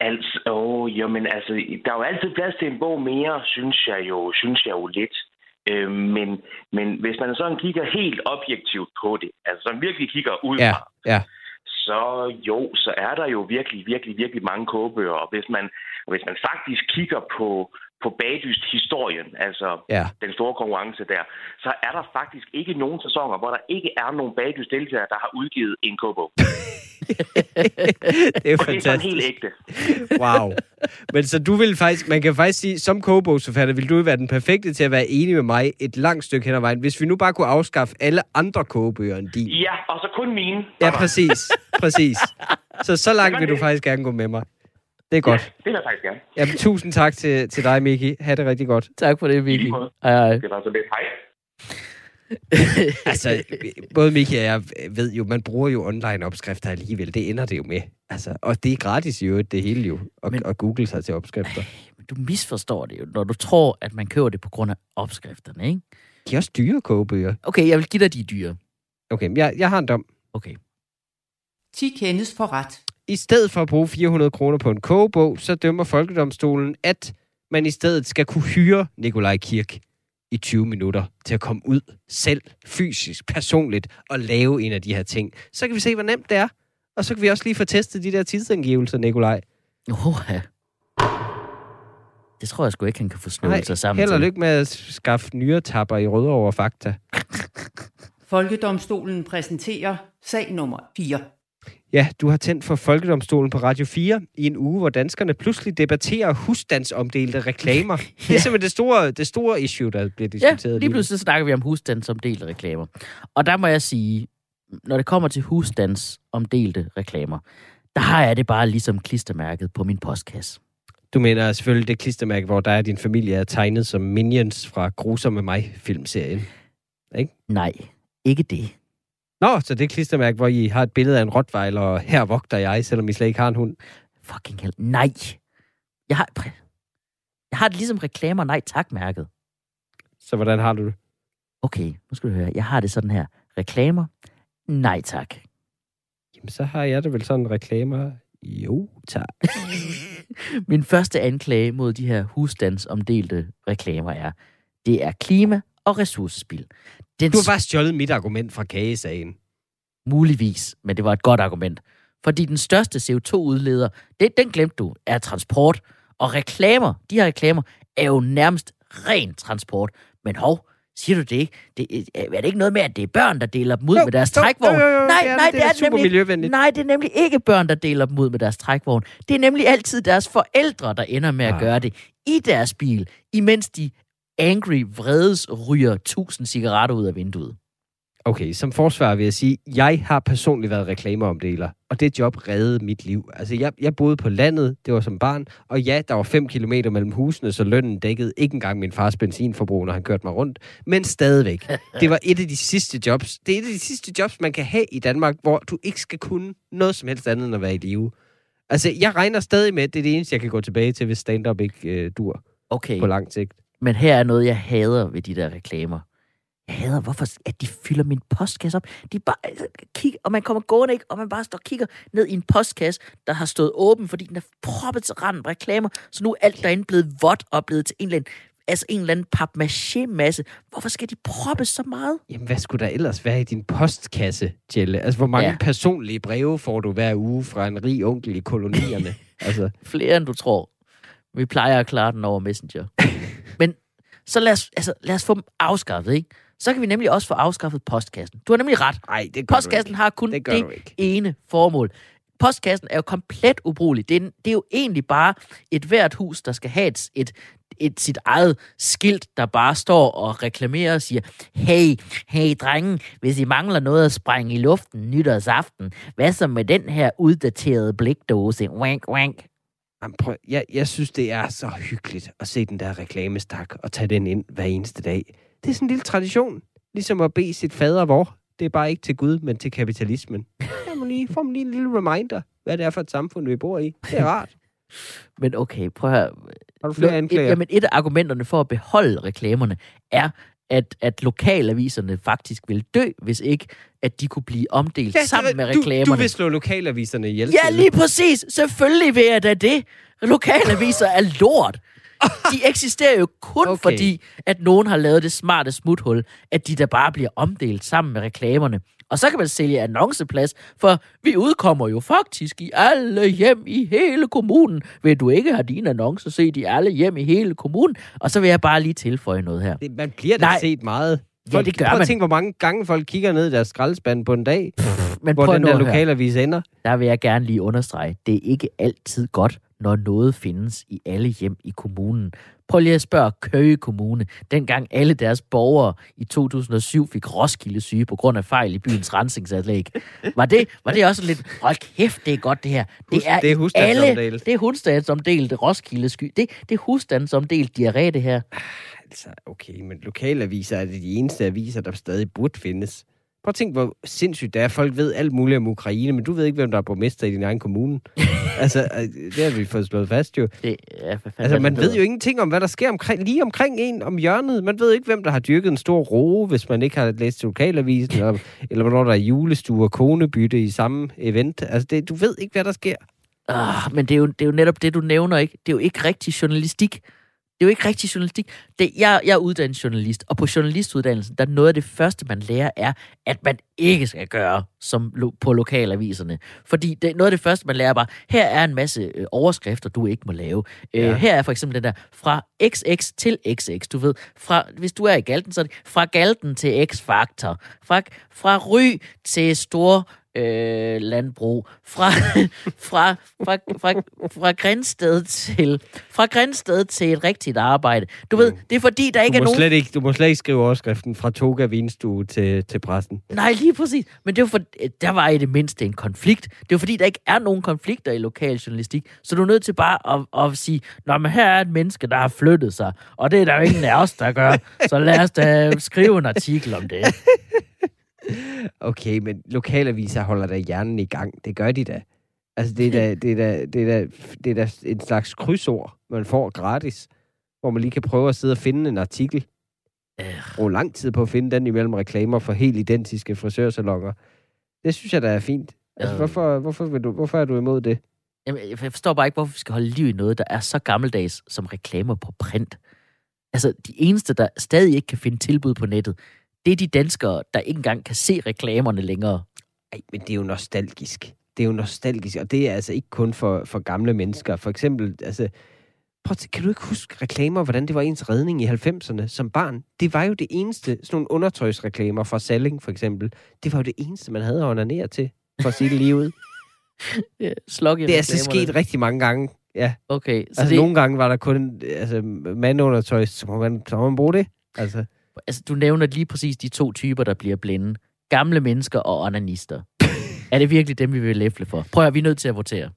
Altså, åh, jamen, altså, der er jo altid plads til en bog mere, synes jeg jo, synes jeg jo lidt. Øh, men, men hvis man sådan kigger helt objektivt på det, altså sådan virkelig kigger ud Ja, ja. så jo, så er der jo virkelig, virkelig, virkelig mange kogebøger. Og hvis man, hvis man faktisk kigger på, på bagdyst historien, altså Ja. den store konkurrence der, så er der faktisk ikke nogen sæsoner, hvor der ikke er nogen bagdyst deltagere, der har udgivet en kogebog. det er Og det er sådan helt fantastisk. ægte. Wow. Men så du vil faktisk, man kan faktisk sige, som kogebogsforfatter, vil du være den perfekte til at være enig med mig et langt stykke hen ad vejen, hvis vi nu bare kunne afskaffe alle andre kogebøger end din. Ja, og så kun mine. Ja, præcis. Præcis. Så så langt vil du faktisk gerne gå med mig. Det er godt. Ja, det vil jeg faktisk gerne. Jamen, tusind tak til, til dig, Miki. Ha' det rigtig godt. Tak for det, I Vicky. lige måde. Hej, hej. Det var så lidt hej. Altså, både Miki og jeg ved jo, man bruger jo online opskrifter alligevel. Det ender det jo med. Altså, og det er gratis jo, det hele jo, at, Men- at google sig til opskrifter. Men du misforstår det jo, når du tror, at man køber det på grund af opskrifterne, ikke? De er også dyre kogebøger. Okay, jeg vil give dig de dyre. Okay, jeg, jeg har en dom. Okay. 10 kendes for ret. I stedet for at bruge 400 kroner på en kogebog, så dømmer Folkedomstolen, at man i stedet skal kunne hyre Nikolaj Kirk i 20 minutter til at komme ud selv, fysisk, personligt, og lave en af de her ting. Så kan vi se, hvor nemt det er. Og så kan vi også lige få testet de der tidsangivelser, Nikolaj. Oha. Det tror jeg sgu ikke, han kan få snøvet sig sammen held og lykke med at skaffe nyretapper i Rødovre Fakta. Folkedomstolen præsenterer sag nummer 4. Ja, du har tændt for Folkedomstolen på Radio 4 i en uge, hvor danskerne pludselig debatterer husstandsomdelte reklamer. Det er simpelthen det store, det store issue, der bliver Ja, diskuteret. lige pludselig så snakker vi om husstandsomdelte reklamer. Og der må jeg sige, når det kommer til husstandsomdelte reklamer, der har jeg det bare ligesom klistermærket på min postkasse. Du mener selvfølgelig det klistermærke, hvor der er din familie er tegnet som Minions fra Grusomme mig-filmserien. Nej, ikke det. Nå, så det er klistermærke, hvor I har et billede af en rottweiler, og her vogter jeg, selvom I slet ikke har en hund. Fucking hell. Nej. Jeg har, jeg har det ligesom reklamer nej tak-mærket. Så hvordan har du det? Okay, nu skal du høre. Jeg har det sådan her. Reklamer? Nej tak. Jamen, så har jeg det vel sådan reklamer. Jo, tak. Min første anklage mod de her husstandsomdelte reklamer er, det er klima- og ressourcespil. Den Du har bare stjålet mit argument fra kagesagen. Muligvis, men det var et godt argument. Fordi den største CO2-udleder, det, den glemte du, er transport. Og reklamer, de her reklamer, er jo nærmest ren transport. Men hov, Siger du det ikke? Det, øh, er det ikke noget med, at det er børn, der deler dem ud Jo, med deres jo, trækvogn? jo, jo, jo, nej, det er nej, det. er er det super nemlig miljøvenligt. Nej, det er nemlig ikke børn, der deler dem ud med deres trækvogn. Det er nemlig altid deres forældre, der ender med at Ah. gøre det i deres bil, imens de angry vredes ryger tusind cigaretter ud af vinduet. Okay, som forsvar vil jeg sige, jeg har personligt været reklameomdeler, og det job reddede mit liv. Altså, jeg, jeg boede på landet, det var som barn, og ja, der var 5 kilometer mellem husene, så lønnen dækkede ikke engang min fars benzinforbrug, når han kørte mig rundt, men stadigvæk. Det var et af de sidste jobs. Det er et af de sidste jobs, man kan have i Danmark, hvor du ikke skal kunne noget som helst andet end at være i live. Altså, jeg regner stadig med, at det er det eneste, jeg kan gå tilbage til, hvis stand-up ikke øh, dur Okay, på lang sigt. Men her er noget, jeg hader ved de der reklamer. Jeg hader, hvorfor at de fylder min postkasse op. De bare altså, kigger, og man kommer gående ikke, og man bare står og kigger ned i en postkasse, der har stået åben, fordi den er proppet til randen reklamer, så nu er alt derinde blevet vådt og blevet til en eller anden, altså en eller anden papmaché-masse. Hvorfor skal de proppe så meget? Jamen, hvad skulle der ellers være i din postkasse, Jelle? Altså, hvor mange ja. personlige breve får du hver uge fra en rig onkel i kolonierne? altså, Flere end du tror. Vi plejer at klare den over Messenger. Så lad os, altså, lad os få dem afskaffet, ikke? Så kan vi nemlig også få afskaffet postkassen. Du har nemlig ret. nej, det gør Postkassen har kun det, Det ene formål. Postkassen er jo komplet ubrugelig. Det er, det er jo egentlig bare et hvert hus, der skal have et, et, et sit eget skilt, der bare står og reklamerer og siger, hey, hey drenge, hvis I mangler noget at sprænge i luften nytårsaften, hvad så med den her uddaterede blikdåse? Wank, wank. Jamen, prøv, jeg, jeg synes, det er så hyggeligt at se den der reklamestak og tage den ind hver eneste dag. Det er sådan en lille tradition. Ligesom at bede sit fader vor. Det er bare ikke til Gud, men til kapitalismen. Så man lige, får man lige en lille reminder, hvad det er for et samfund, vi bor i. Det er rart. Men okay, prøv at høre. Har du flere anklager? jamen et af argumenterne for at beholde reklamerne er, at, at lokalaviserne faktisk vil dø, hvis ikke at de kunne blive omdelt ja, sammen med du, reklamerne. du vil slå lokalaviserne ihjel. Ja, lige præcis. Selvfølgelig vil jeg da det. Lokalaviser er lort. De eksisterer jo kun okay. Fordi, at nogen har lavet det smarte smuthul, at de da bare bliver omdelt sammen med reklamerne. Og så kan man sælge annonceplads, for vi udkommer jo faktisk i alle hjem i hele kommunen. Vil du ikke have dine annoncer set i alle hjem i hele kommunen? Og så vil jeg bare lige tilføje noget her. Det, man bliver da Nej. set meget. Ja, det gør prøv at man. tænke, hvor mange gange folk kigger ned i deres skraldespand på en dag, Men hvor den der lokalavis ender. der vil jeg gerne lige understrege, det er ikke altid godt, når noget findes i alle hjem i kommunen. Prøv lige at spørge Køge Kommune, dengang alle deres borgere i 2007 fik Roskilde syge på grund af fejl i byens rensningsanlæg. Var det, var det også lidt, hold kæft, det er godt det her. Det Hus- er, det er alle, det er husstandsomdelt Roskilde sky. Det, det er husstandsomdelt diarré, det her. Altså, okay, men lokalaviser er det de eneste aviser, der stadig burde findes. Prøv at tænke, hvor sindssygt det er. Folk ved alt muligt om Ukraine, men du ved ikke, hvem der er borgmester i din egen kommune. altså, øh, det har vi fået slået fast jo. Det, ja, hvad fanden Altså, er man ved jo ingenting om, hvad der sker omkring, lige omkring en om hjørnet. Man ved ikke, hvem der har dyrket en stor roe, hvis man ikke har læst lokalavisen, eller, eller hvornår der er julestue og konebytte i samme event. Altså, det, du ved ikke, hvad der sker. Ah, men det er, jo, det er jo netop det, du nævner, ikke? Det er jo ikke rigtig journalistik. Det er jo ikke rigtig journalistik. Det, jeg, jeg er uddannet journalist, og på journalistuddannelsen, der er noget af det første, man lærer, er, at man ikke skal gøre som lo, på lokalaviserne. Fordi det, noget af det første, man lærer er bare, her er en masse øh, overskrifter, du ikke må lave. Øh, Ja. her er for eksempel den der, fra XX til XX, du ved. Fra, hvis du er i Galten, så er det fra Galten til X-Factor. Fra, fra Ry til Stor øh, landbrug. Fra, fra, fra, fra, fra Grænsted til fra Grænsted til et rigtigt arbejde. Du ved, det er fordi, der ikke Du er må, nogen... slet ikke, du må slet ikke skrive overskriften fra Toga Vinstue til, til pressen. Nej, lige præcis. Men det var for, der var i det mindste en konflikt. Det var fordi, der ikke er nogen konflikter i lokal journalistik. Så du er nødt til bare at, at sige, Nå, men her er et menneske, der har flyttet sig. Og det er der jo ingen af os, der gør. Så lad os da skrive en artikel om det. Okay, men lokalaviser holder da hjernen i gang. Det gør de da. Altså, det er da, det er da, det er da, det er da en slags krydsord, man får gratis, hvor man lige kan prøve at sidde og finde en artikel. Bruge lang tid på at finde den imellem reklamer for helt identiske frisørsalonger. Det synes jeg da er fint. Altså, Øh. hvorfor, hvorfor, vil du, hvorfor er du imod det? Jamen, jeg forstår bare ikke, hvorfor vi skal holde liv i noget, der er så gammeldags som reklamer på print. Altså, de eneste, der stadig ikke kan finde tilbud på nettet, det er de danskere, der ikke engang kan se reklamerne længere. Ej, men det er jo nostalgisk. Det er jo nostalgisk, og det er altså ikke kun for, for gamle mennesker. For eksempel, altså, Prøv at, kan du ikke huske reklamer, hvordan det var ens redning i 90'erne som barn? Det var jo det eneste, sådan nogle undertøjsreklamer fra Salling for eksempel. Det var jo det eneste, man havde at onanere til, for at sige det lige ud. Ja, slok i Det er altså sket rigtig mange gange. Ja, Okay, så altså det... nogle gange var der kun altså, mandundertøj, så må man, så må man bruge det. Altså, altså, du nævner lige præcis de to typer, der bliver blinde. Gamle mennesker og onanister. er det virkelig dem, vi vil læfle for? Prøv at vi er nødt til at votere.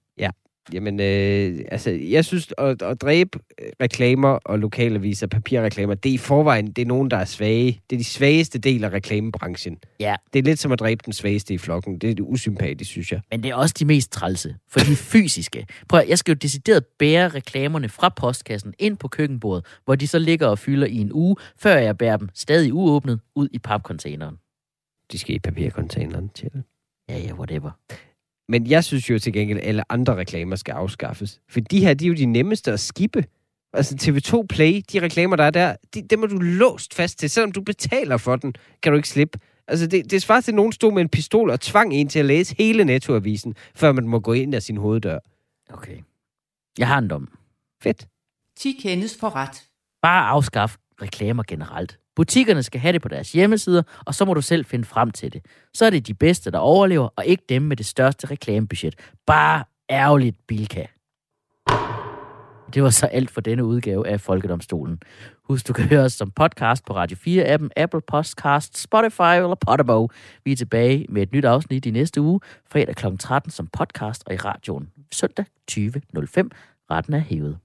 Jamen, øh, altså, jeg synes, at, at dræbe reklamer og lokalaviser, papirreklamer, det er i forvejen, det er nogen, der er svage. Det er de svageste del af reklamebranchen. Ja. Det er lidt som at dræbe den svageste i flokken. Det er det usympatisk, synes jeg. Men det er også de mest trælse, for de fysiske. Prøv jeg skal jo decideret bære reklamerne fra postkassen ind på køkkenbordet, hvor de så ligger og fylder i en uge, før jeg bærer dem stadig uåbnet ud i papcontaineren. De skal i papircontaineren til. Ja, ja, whatever. Men jeg synes jo til gengæld, at alle andre reklamer skal afskaffes. For de her, de er jo de nemmeste at skippe. Altså TV2 Play, de reklamer, der er der, de, dem er du låst fast til. Selvom du betaler for den, kan du ikke slippe. Altså, det, det svarer til, at nogen stod med en pistol og tvang en til at læse hele nettoavisen, før man må gå ind af sin hoveddør. Okay. Jeg har en dom. Fedt. 10 kendes for ret. Bare afskaf reklamer generelt. Butikkerne skal have det på deres hjemmesider, og så må du selv finde frem til det. Så er det de bedste, der overlever, og ikke dem med det største reklamebudget. Bare ærgerligt, Bilka. Det var så alt for denne udgave af Folkedomstolen. Husk, du kan høre os som podcast på Radio 4-appen, Apple Podcast, Spotify eller Podimo. Vi er tilbage med et nyt afsnit i næste uge, fredag kl. 13 som podcast og i radioen søndag 20.05. Retten er hævet.